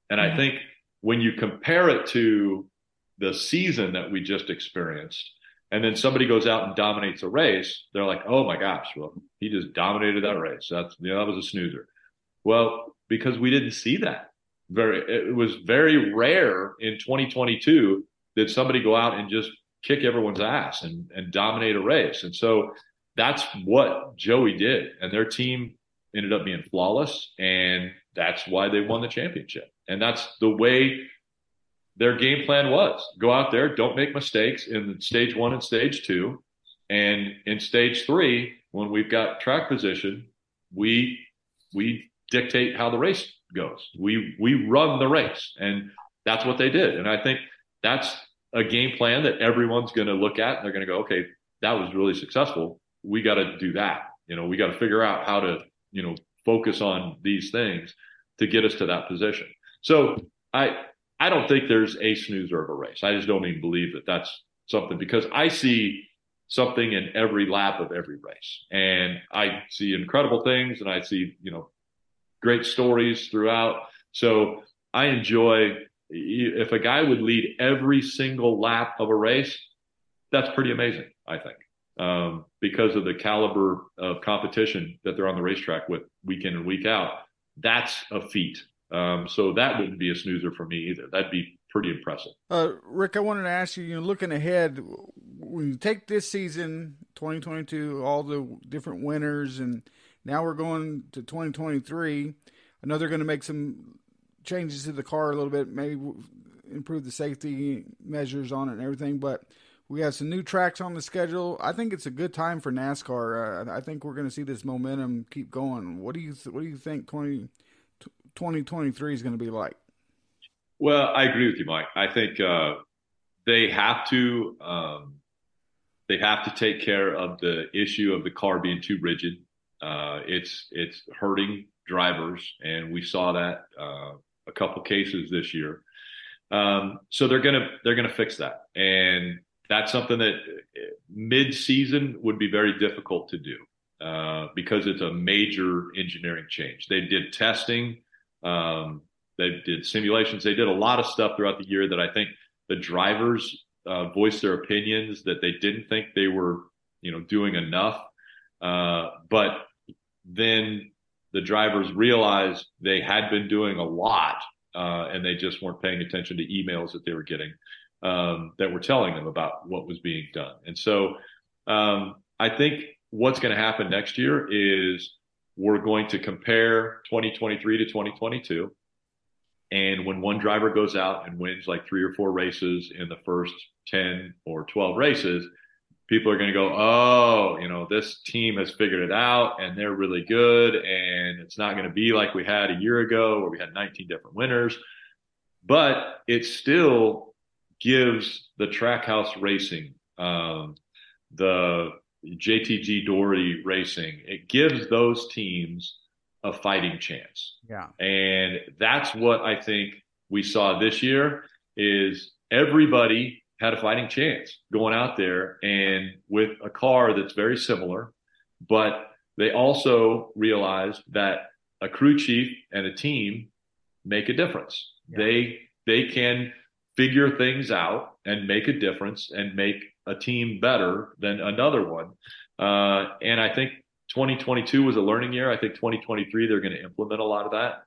And I mm-hmm. think when you compare it to the season that we just experienced, and then somebody goes out and dominates a race, they're like, oh my gosh, well, he just dominated that race. That's, you know, that was a snoozer. Well, because we didn't see that very, it was very rare in 2022 that somebody go out and just kick everyone's ass and, and dominate a race. And so that's what Joey did. And their team ended up being flawless. And that's why they won the championship. And that's the way their game plan was go out there, don't make mistakes in stage one and stage two. And in stage three, when we've got track position, we, we dictate how the race goes. We, we run the race and that's what they did. And I think that's a game plan that everyone's going to look at and they're going to go, okay, that was really successful. We got to do that. You know, we got to figure out how to, you know, focus on these things to get us to that position. So I I don't think there's a snoozer of a race. I just don't even believe that that's something because I see something in every lap of every race, and I see incredible things, and I see you know great stories throughout. So I enjoy if a guy would lead every single lap of a race, that's pretty amazing, I think, um, because of the caliber of competition that they're on the racetrack with week in and week out. That's a feat. Um, so that wouldn't be a snoozer for me either. That'd be pretty impressive. Uh, Rick, I wanted to ask you, you know, looking ahead, when you take this season, 2022, all the different winners, and now we're going to 2023. I know they're going to make some changes to the car a little bit, maybe improve the safety measures on it and everything. But we have some new tracks on the schedule. I think it's a good time for NASCAR. Uh, I think we're going to see this momentum keep going. What do you th- What do you think 20, 2023 is going to be like? Well, I agree with you, Mike. I think uh, they have to um, they have to take care of the issue of the car being too rigid. Uh, it's it's hurting drivers, and we saw that uh, a couple cases this year. Um, so they're gonna they're gonna fix that, and that's something that mid season would be very difficult to do uh, because it's a major engineering change. They did testing, um, they did simulations, they did a lot of stuff throughout the year that I think the drivers uh, voiced their opinions that they didn't think they were you know doing enough, uh, but then the drivers realized they had been doing a lot uh, and they just weren't paying attention to emails that they were getting um, that were telling them about what was being done. And so um, I think what's going to happen next year is we're going to compare 2023 to 2022. And when one driver goes out and wins like three or four races in the first 10 or 12 races, people are going to go, oh, you know, this team has figured it out and they're really good. And it's not going to be like we had a year ago where we had 19 different winners. But it still gives the Trackhouse Racing, um, the JTG Daugherty Racing, it gives those teams a fighting chance. Yeah. And that's what I think we saw this year is everybody had a fighting chance going out there and with a car that's very similar, but they also realized that a crew chief and a team make a difference. Yeah. They they can figure things out and make a difference and make a team better than another one. Uh, and I think 2022 was a learning year. I think 2023 they're going to implement a lot of that.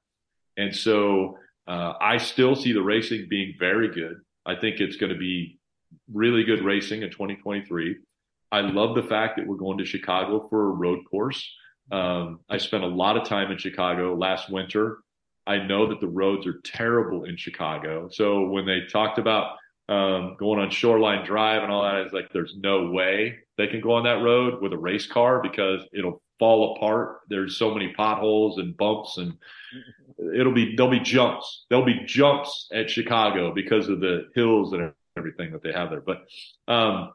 And so uh, I still see the racing being very good. I think it's going to be really good racing in 2023. I love the fact that we're going to Chicago for a road course. Um, I spent a lot of time in Chicago last winter. I know that the roads are terrible in Chicago. So when they talked about um, going on Shoreline Drive and all that is like there's no way they can go on that road with a race car because it'll fall apart. There's so many potholes and bumps, and it'll be there'll be jumps. There'll be jumps at Chicago because of the hills and everything that they have there. But um,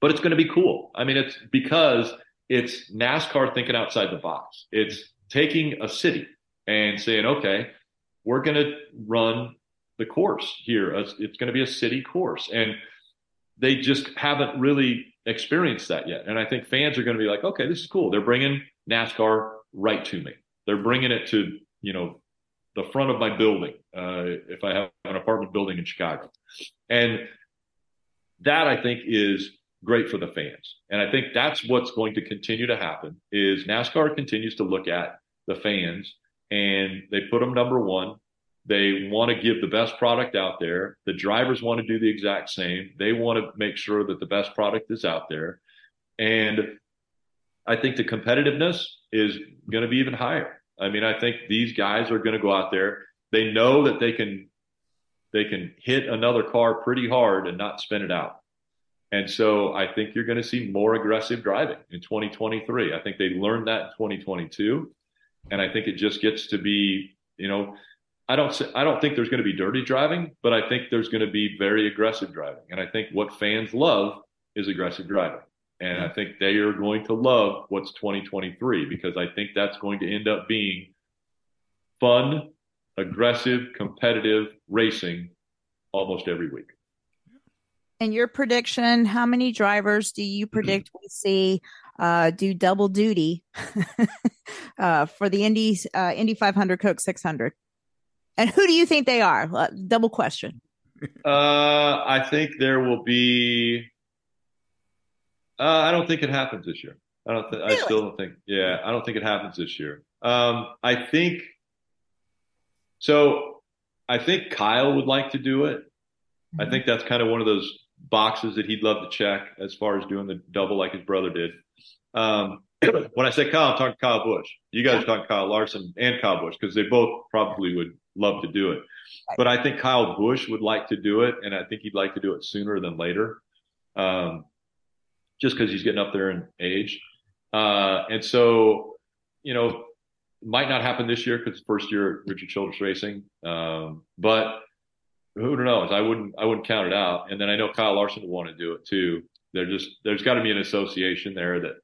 but it's going to be cool. I mean, it's because it's NASCAR thinking outside the box. It's taking a city and saying, okay, we're going to run the course here. It's going to be a city course, and they just haven't really experienced that yet. And I think fans are going to be like, okay, this is cool. They're bringing NASCAR right to me. They're bringing it to you know the front of my building uh, if I have an apartment building in Chicago. And that I think is great for the fans. And I think that's what's going to continue to happen is NASCAR continues to look at the fans and they put them number one. They want to give the best product out there. The drivers want to do the exact same. They want to make sure that the best product is out there. And I think the competitiveness is going to be even higher. I mean, I think these guys are going to go out there. They know that they can they can hit another car pretty hard and not spin it out. And so I think you're going to see more aggressive driving in 2023. I think they learned that in 2022, and I think it just gets to be, you know, I don't I don't think there's going to be dirty driving, but I think there's going to be very aggressive driving. And I think what fans love is aggressive driving. And I think they are going to love what's 2023 because I think that's going to end up being fun, aggressive, competitive racing almost every week. And your prediction, how many drivers do you predict we see uh, do double duty uh, for the Indy uh, Indy 500 Coke 600. And who do you think they are? Uh, double question. Uh, I think there will be. Uh, I don't think it happens this year. I don't. Th- really? I still don't think. Yeah, I don't think it happens this year. Um, I think. So, I think Kyle would like to do it. Mm-hmm. I think that's kind of one of those boxes that he'd love to check as far as doing the double like his brother did. Um, when I say Kyle, I'm talking Kyle Busch. You guys are talking Kyle Larson and Kyle Busch because they both probably would love to do it. But I think Kyle Busch would like to do it, and I think he'd like to do it sooner than later, um, just because he's getting up there in age. Uh, and so, you know, might not happen this year because first year at Richard Childress Racing, um, but who knows? I wouldn't I wouldn't count it out. And then I know Kyle Larson would want to do it too. There just there's got to be an association there that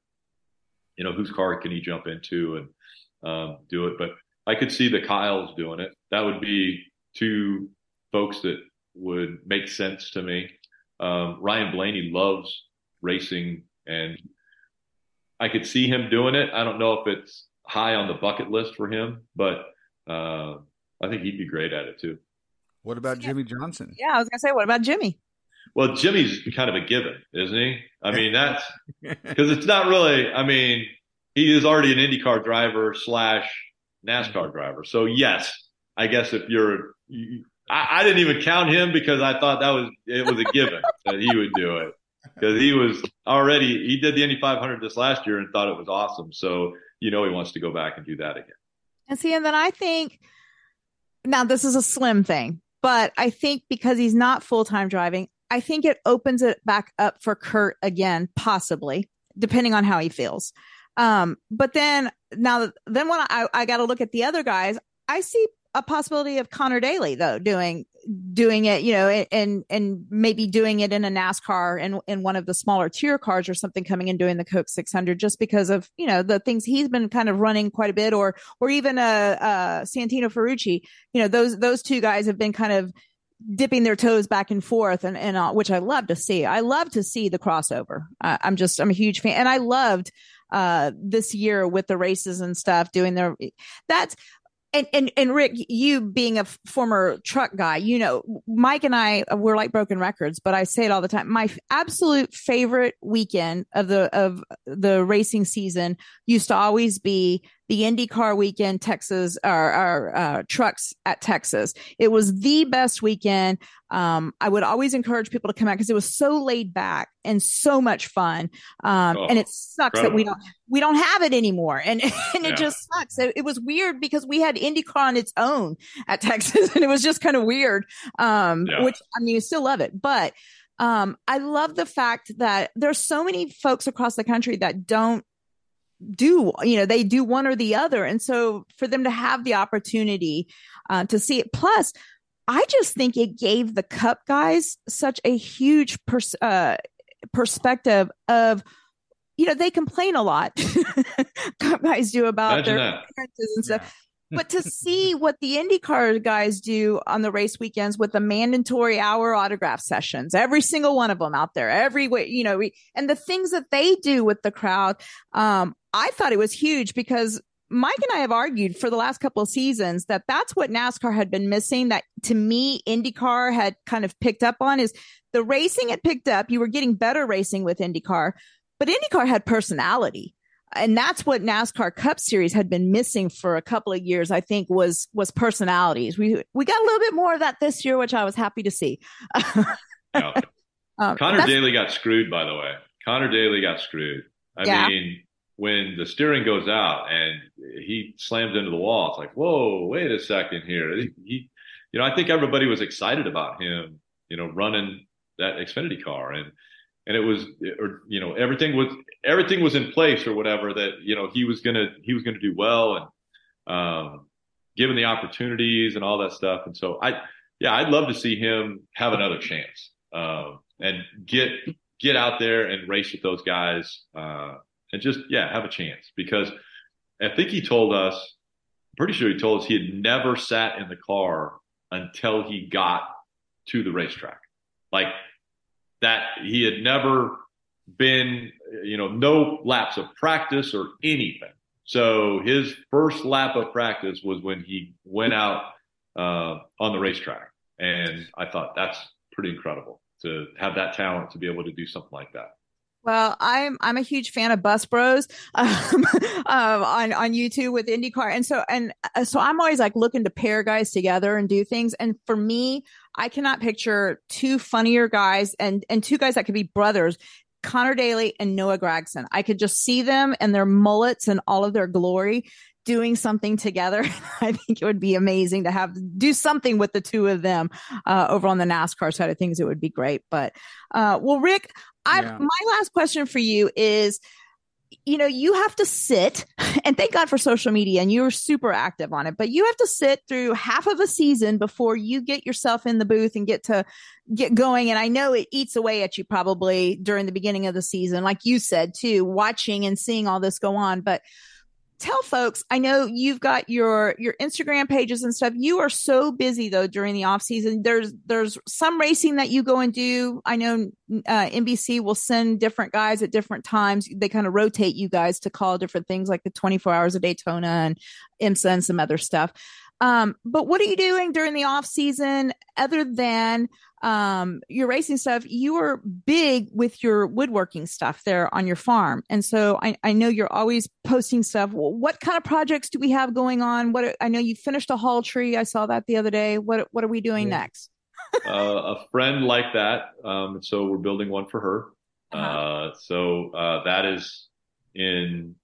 you know whose car can he jump into and um, do it. But I could see the Kyles doing it. That would be two folks that would make sense to me. Um, Ryan Blaney loves racing, and I could see him doing it. I don't know if it's high on the bucket list for him, but uh, I think he'd be great at it too. What about Jimmie Johnson? Yeah, I was gonna say, what about Jimmie? Well, Jimmie's kind of a given, isn't he? I mean, that's because it's not really. I mean, he is already an IndyCar driver slash NASCAR driver. So yes, I guess if you're, you, I, I, didn't even count him because I thought that was it was a given that he would do it because he was already he did the Indy 500 this last year and thought it was awesome. So you know he wants to go back and do that again. And see, and then I think now this is a slim thing, but I think because he's not full time driving, I think it opens it back up for Kurt again, possibly depending on how he feels. Um, but then now, then when I, I got to look at the other guys, I see a possibility of Conor Daly though doing doing it, you know, and and maybe doing it in a NASCAR and in one of the smaller tier cars or something coming and doing the Coke 600 just because of you know the things he's been kind of running quite a bit, or or even a, uh, uh, Santino Ferrucci, you know, those those two guys have been kind of dipping their toes back and forth and, and uh, which I love to see. I love to see the crossover. Uh, I'm just, I'm a huge fan. And I loved, uh, this year with the races and stuff doing their, that's, and, and and Rick, you being a former truck guy, you know, Mike and I uh, we're like broken records, but I say it all the time. My absolute favorite weekend of the of the racing season used to always be the IndyCar weekend, Texas, our, our uh, trucks at Texas. It was the best weekend. Um, I would always encourage people to come out because it was so laid back and so much fun. Um, oh, and it sucks incredible. that we don't we don't have it anymore, and and it yeah. just sucks. It, it, was weird because we had IndyCar on its own at Texas, and it was just kind of weird. Um, yeah. Which I mean, you still love it, but. Um, I love the fact that there's so many folks across the country that don't do you know they do one or the other. And so for them to have the opportunity uh, to see it plus i just think it gave the cup guys such a huge pers- uh, perspective of you know they complain a lot. Cup guys do about Imagine their appearances and stuff but to see what the IndyCar guys do on the race weekends with the mandatory hour autograph sessions, every single one of them out there, every way, you know, and the things that they do with the crowd, um, I thought it was huge because Mike and I have argued for the last couple of seasons that that's what NASCAR had been missing. That to me, IndyCar had kind of picked up on is the racing had picked up. You were getting better racing with IndyCar, but IndyCar had personality. And that's what NASCAR Cup Series had been missing for a couple of years. I think was was personalities. We we got a little bit more of that this year, which I was happy to see. yeah. um, Conor Daly got screwed, by the way. Conor Daly got screwed. I yeah. mean, when the steering goes out and he slams into the wall, it's like, whoa, wait a second here. He, you know, I think everybody was excited about him, you know, running that Xfinity car, and and it was, or you know, everything was everything was in place or whatever that you know he was gonna he was gonna do well and um, given the opportunities and all that stuff, and so I, yeah, I'd love to see him have another chance um, and get get out there and race with those guys. Uh, and just yeah have a chance because I think he told us, I'm pretty sure he told us he had never sat in the car until he got to the racetrack, like that he had never been you know no laps of practice or anything. So his first lap of practice was when he went out uh, on the racetrack, and I thought that's pretty incredible to have that talent to be able to do something like that. Well, I'm I'm a huge fan of Bus Bros um, um, on on YouTube with IndyCar, and so and uh, so I'm always like looking to pair guys together and do things. And for me, I cannot picture two funnier guys and and two guys that could be brothers. Conor Daly and Noah Gragson. I could just see them and their mullets and all of their glory doing something together. I think it would be amazing to have do something with the two of them uh, over on the NASCAR side of things. It would be great. But uh, well, Rick, I yeah. my last question for you is you know, you have to sit and thank God for social media and you're super active on it, but you have to sit through half of a season before you get yourself in the booth and get to get going. And I know it eats away at you probably during the beginning of the season, like you said too, watching and seeing all this go on. But tell folks i know you've got your your instagram pages and stuff. You are so busy though during the off season. There's there's some racing that you go and do. I know uh, nbc will send different guys at different times. They kind of rotate you guys to call different things like the 24 hours of daytona and imsa and some other stuff um, but what are you doing during the off season other than um, your racing stuff? You are big with your woodworking stuff there on your farm, and so I, I know you're always posting stuff. Well, What kind of projects do we have going on? What I know you finished a hall tree. I saw that the other day. What what are we doing yeah. next? uh, a friend like that. Um, so we're building one for her. Uh-huh. Uh, so uh, that is in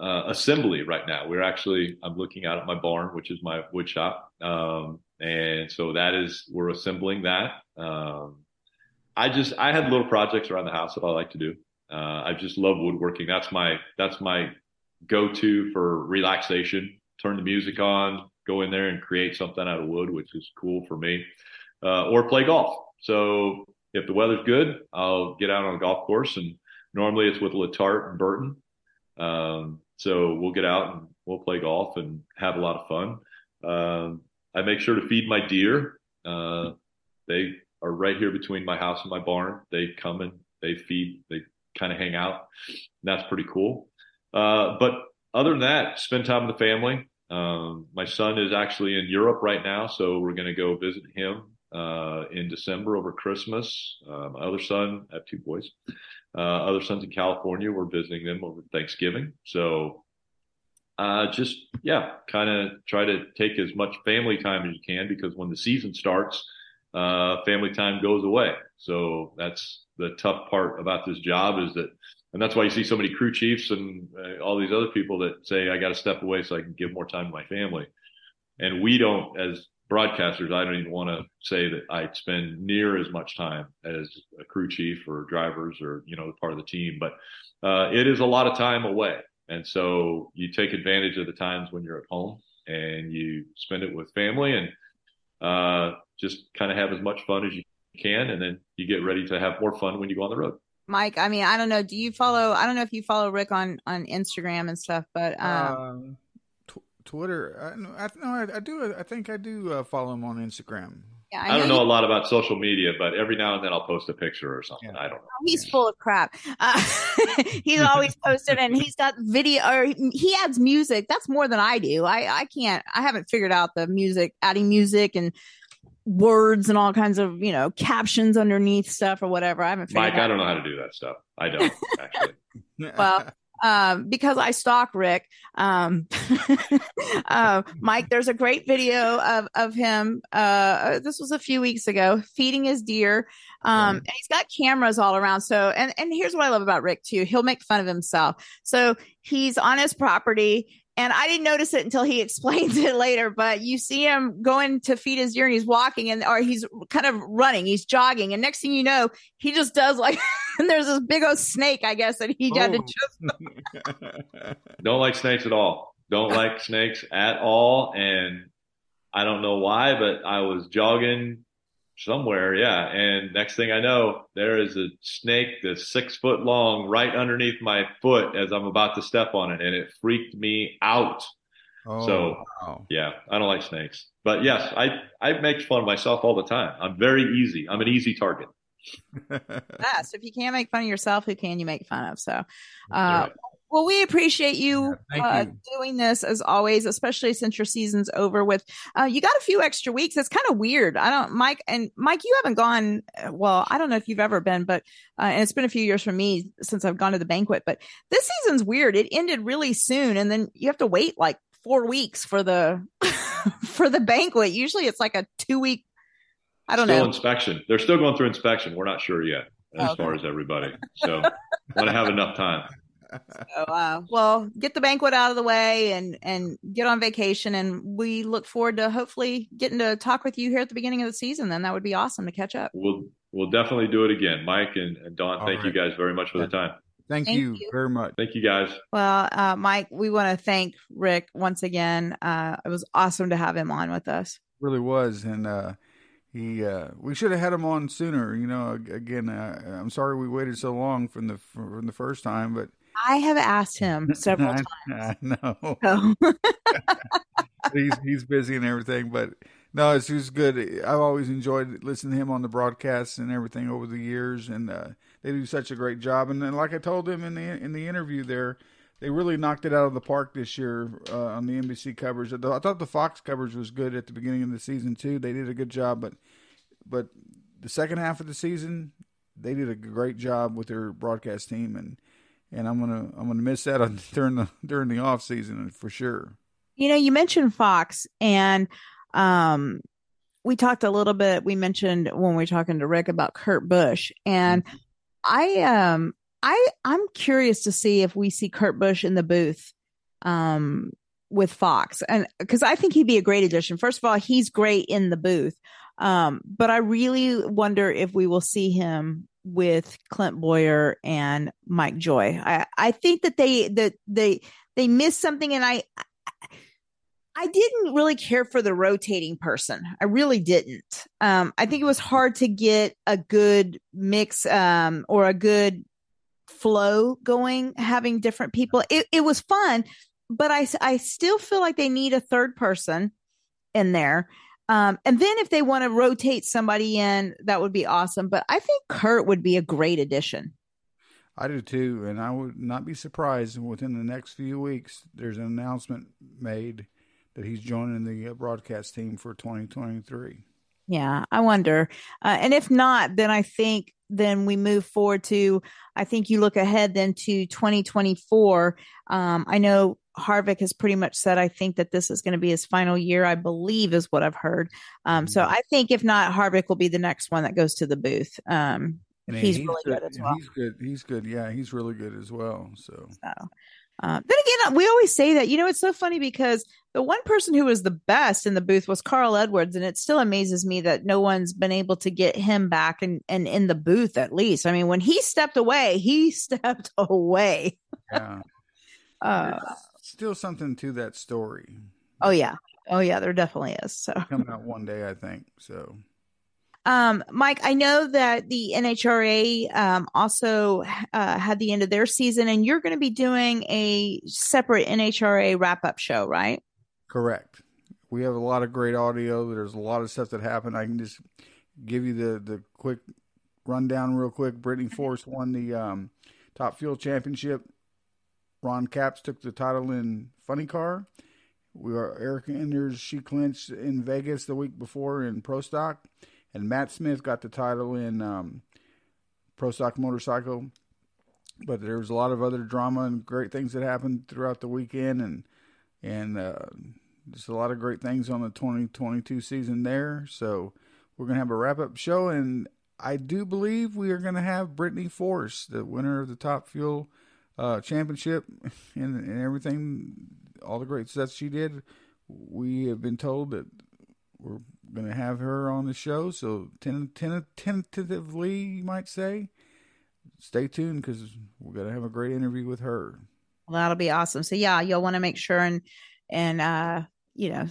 uh, assembly right now. We're actually, I'm looking out at my barn, which is my wood shop. Um, and so that is, we're assembling that. Um, I just, I had little projects around the house that I like to do. Uh, I just love woodworking. That's my, that's my go-to for relaxation. Turn the music on, go in there and create something out of wood, which is cool for me. Uh, or play golf. So if the weather's good, I'll get out on a golf course and normally it's with Letarte and Burton. Um, so we'll get out and we'll play golf and have a lot of fun. Um, I make sure to feed my deer. Uh, they are right here between my house and my barn. They come and they feed, they kind of hang out. that's pretty cool. Uh, but other than that, spend time with the family. Um, my son is actually in Europe right now, so we're going to go visit him uh, in December over Christmas. Uh, my other son, I have two boys. Uh, other sons in California, we're visiting them over Thanksgiving. So uh, just, yeah, kind of try to take as much family time as you can because when the season starts, uh, family time goes away. So that's the tough part about this job is that, and that's why you see so many crew chiefs and uh, all these other people that say, I got to step away so I can give more time to my family. And we don't, as broadcasters, I don't even want to say that I spend near as much time as a crew chief or drivers or you know part of the team, but uh, it is a lot of time away, and so you take advantage of the times when you're at home and you spend it with family and uh, just kind of have as much fun as you can, and then you get ready to have more fun when you go on the road. Mike, I mean, I don't know. Do you follow? I don't know if you follow Rick on on Instagram and stuff, but um, um Twitter. I, I no, I, I, do. I think I do uh, follow him on Instagram. Yeah, I, I don't know, a lot about social media, but every now and then I'll post a picture or something. Yeah. I don't know. Oh, he's full of crap. Uh, he's always posted, and he's got video or he adds music. That's more than I do. I I can't. I haven't figured out the music, adding music and words and all kinds of you know captions underneath stuff or whatever. I haven't. Mike, I don't know how to do that stuff. I don't actually. well, um, because I stalk Rick. Um, uh, Mike, there's a great video of, of him. Uh, this was a few weeks ago feeding his deer. Um, and he's got cameras all around. So, and, and here's what I love about Rick too. He'll make fun of himself. So he's on his property and I didn't notice it until he explains it later, but you see him going to feed his deer and he's walking and, or he's kind of running, he's jogging. And next thing you know, he just does like, and there's this big old snake, I guess, that he oh. had to oh. just. don't like snakes at all. Don't like snakes at all. And I don't know why, but I was jogging somewhere. Yeah. And next thing I know, there is a snake that's six foot long right underneath my foot as I'm about to step on it. And it freaked me out. Oh, so wow. yeah, I don't like snakes, but yes, I, I make fun of myself all the time. I'm very easy. I'm an easy target. yes. If you can't make fun of yourself, who can you make fun of? So, uh, right. Well, we appreciate you, thank uh, you. doing this as always, especially since your season's over with. Uh, you got a few extra weeks. It's kind of weird. I don't, Mike, and Mike, you haven't gone. uh, Well, I don't know if you've ever been, but uh, and it's been a few years for me since I've gone to the banquet. But this season's weird. It ended really soon, and then you have to wait like four weeks for the for the banquet. Usually, it's like a two week. I don't still know. inspection. They're still going through inspection. We're not sure yet, as Okay. far as everybody. So want to have enough time. So, uh, well, get the banquet out of the way and and get on vacation. And we look forward to hopefully getting to talk with you here at the beginning of the season. Then that would be awesome to catch up. We'll we'll definitely do it again. Mike and, and Don, All thank you guys very much for the time. Thank, Thank you, you. very much. Thank you guys. Well, uh, Mike, we want to thank Rick once again. Uh, it was awesome to have him on with us. really was and uh he uh we should have had him on sooner you know again uh, i'm sorry we waited so long from the from the first time but I have asked him several I, times. I know So- he's he's busy and everything but no it's just good i've always enjoyed listening to him on the broadcasts and everything over the years and uh they do such a great job and then like i told him in the in the interview there they really knocked it out of the park this year uh, on the NBC coverage. I thought the Fox coverage was good at the beginning of the season too. They did a good job, but but the second half of the season they did a great job with their broadcast team, and and I'm gonna I'm gonna miss that on, during the during the off season for sure. you know, you mentioned Fox and um we talked a little bit we mentioned when we were talking to Rick about Kurt Busch and I um I I'm curious to see if we see Kurt Busch in the booth um with Fox and cuz I think he'd be a great addition. First of all, he's great in the booth. Um but I really wonder if we will see him with Clint Bowyer and Mike Joy. I I think that they that they they missed something and I I didn't really care for the rotating person. I really didn't. Um, I think it was hard to get a good mix um, or a good flow going, having different people. It, it was fun, but I, I still feel like they need a third person in there. Um, and then if they want to rotate somebody in, that would be awesome. But I think Kurt would be a great addition. I do too, and I would not be surprised within the next few weeks there's an announcement made that he's joining the uh, broadcast team for 2023. Yeah, I wonder. Uh, and if not, then I think then we move forward to, I think you look ahead then to 2024. Um, I know Harvick has pretty much said, I think that this is going to be his final year, I believe is what I've heard. Um, so I think if not, Harvick will be the next one that goes to the booth. Um, And he's, really good, as well. He's good. He's good. Yeah, he's really good as well. So So, uh, then again, we always say that. You know, it's so funny because the one person who was the best in the booth was Carl Edwards, and it still amazes me that no one's been able to get him back and and in the booth at least. I mean, when he stepped away, he stepped away. yeah, Uh, still something to that story oh yeah, oh yeah, there definitely is. So, coming out one day, I think. So um, Mike, I know that the NHRA um, also uh, had the end of their season, and you're going to be doing a separate NHRA wrap up show, right? correct. We have a lot of great audio. There's a lot of stuff that happened. I can just give you the the quick rundown real quick. Brittany Force won the um, Top Fuel Championship. Ron Capps took the title in Funny Car. We are Erica Enders. She clinched in Vegas the week before in Pro Stock, and Matt Smith got the title in um, Pro Stock Motorcycle. But there was a lot of other drama and great things that happened throughout the weekend, and and uh, just a lot of great things on the 2022 season there. So we're gonna have a wrap up show, and I do believe we are gonna have Brittany Force, the winner of the Top Fuel uh, Championship, and, and everything, all the great stuff she did. We have been told that we're gonna have her on the show, so ten, ten, tentatively, you might say. Stay tuned because we're gonna have a great interview with her. Well, that'll be awesome. So yeah, you'll want to make sure and and uh you know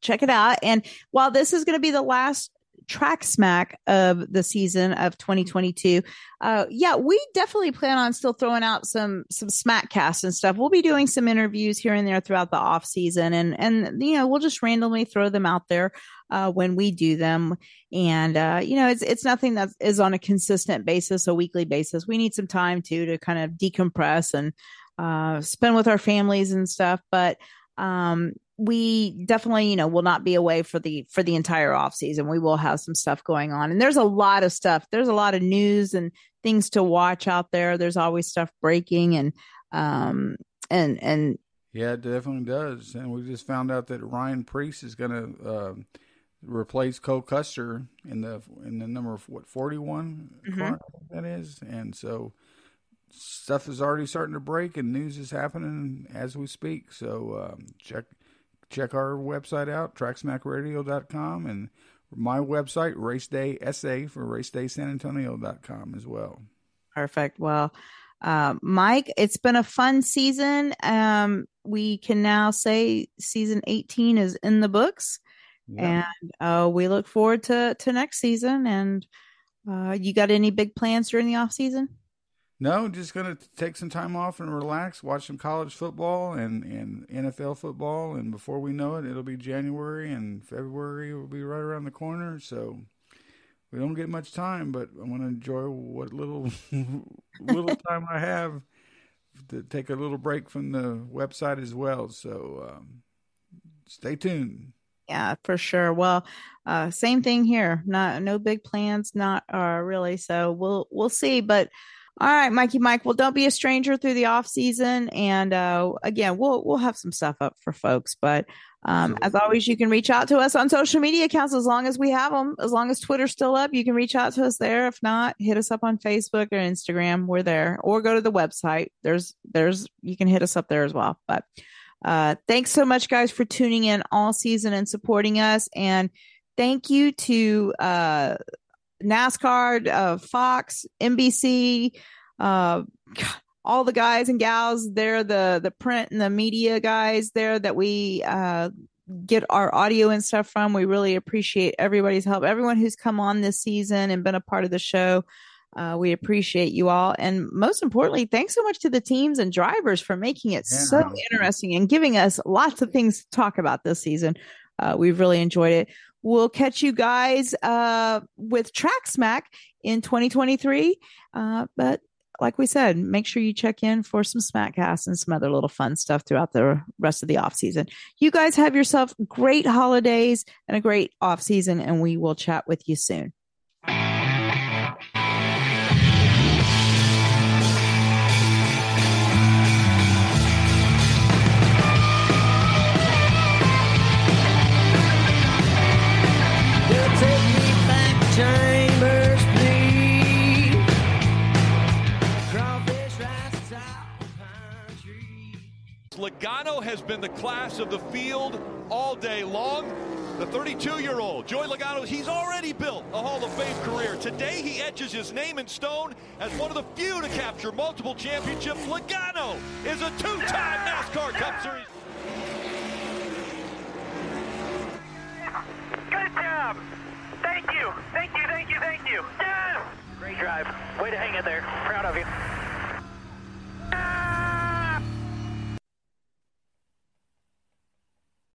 check it out. And while this is going to be the last track smack of the season of 2022 uh yeah we definitely plan on still throwing out some some smack casts and stuff. We'll be doing some interviews here and there throughout the off season and and you know we'll just randomly throw them out there uh when we do them. And uh you know it's it's nothing that is on a consistent basis a weekly basis. We need some time too to kind of decompress and uh, spend with our families and stuff. But um, we definitely, you know, will not be away for the for the entire off season. We will have some stuff going on, and there's a lot of stuff. There's a lot of news and things to watch out there. There's always stuff breaking, and um, and and yeah, it definitely does. And we just found out that Ryan Preece is going to uh, replace Cole Custer in the in the number of what 41 Mm-hmm. that is, and so stuff is already starting to break and news is happening as we speak. So um, check check our website out, tracksmackradio.com, and my website, Race Day SA for racedaysanantonio.com as well. Perfect. Well, uh, Mike, it's been a fun season. Um, we can now say season 18 is in the books, Yeah. and uh, we look forward to to next season. And uh, you got any big plans during the off season? No, just gonna take some time off and relax, watch some college football and, and NFL football, and before we know it, it'll be January and February will be right around the corner. So we don't get much time, but I want to enjoy what little little time I have to take a little break from the website as well. So um, stay tuned. Yeah, for sure. Well, uh, same thing here. Not no big plans, not uh, really. So we'll we'll see. But all right, Mikey, Mike. Well, don't be a stranger through the off season, and uh, again, we'll we'll have some stuff up for folks. But um, as always, you can reach out to us on social media accounts as long as we have them. As long as Twitter's still up, you can reach out to us there. If not, hit us up on Facebook or Instagram. We're there, or go to the website. There's there's you can hit us up there as well. But uh, thanks so much, guys, for tuning in all season and supporting us. And thank you to uh, NASCAR, uh, Fox, NBC, uh, all the guys and gals there, the the print and the media guys there that we uh, get our audio and stuff from. We really appreciate everybody's help. Everyone who's come on this season and been a part of the show. Uh, we appreciate you all. And most importantly, thanks so much to the teams and drivers for making it Yeah. so interesting and giving us lots of things to talk about this season. Uh, we've really enjoyed it. We'll catch you guys uh, with Track Smack in 2023. Uh, but like we said, make sure you check in for some Smackcasts and some other little fun stuff throughout the rest of the off season. You guys have yourself great holidays and a great off season, and we will chat with you soon. Logano has been the class of the field all day long. The 32-year-old Joey Logano, he's already built a Hall of Fame career. Today, he etches his name in stone as one of the few to capture multiple championships. Logano is a two-time NASCAR Cup Series. Good job. Thank you. Thank you. Thank you. Thank you. Yes. Great drive. Way to hang in there. Proud of you.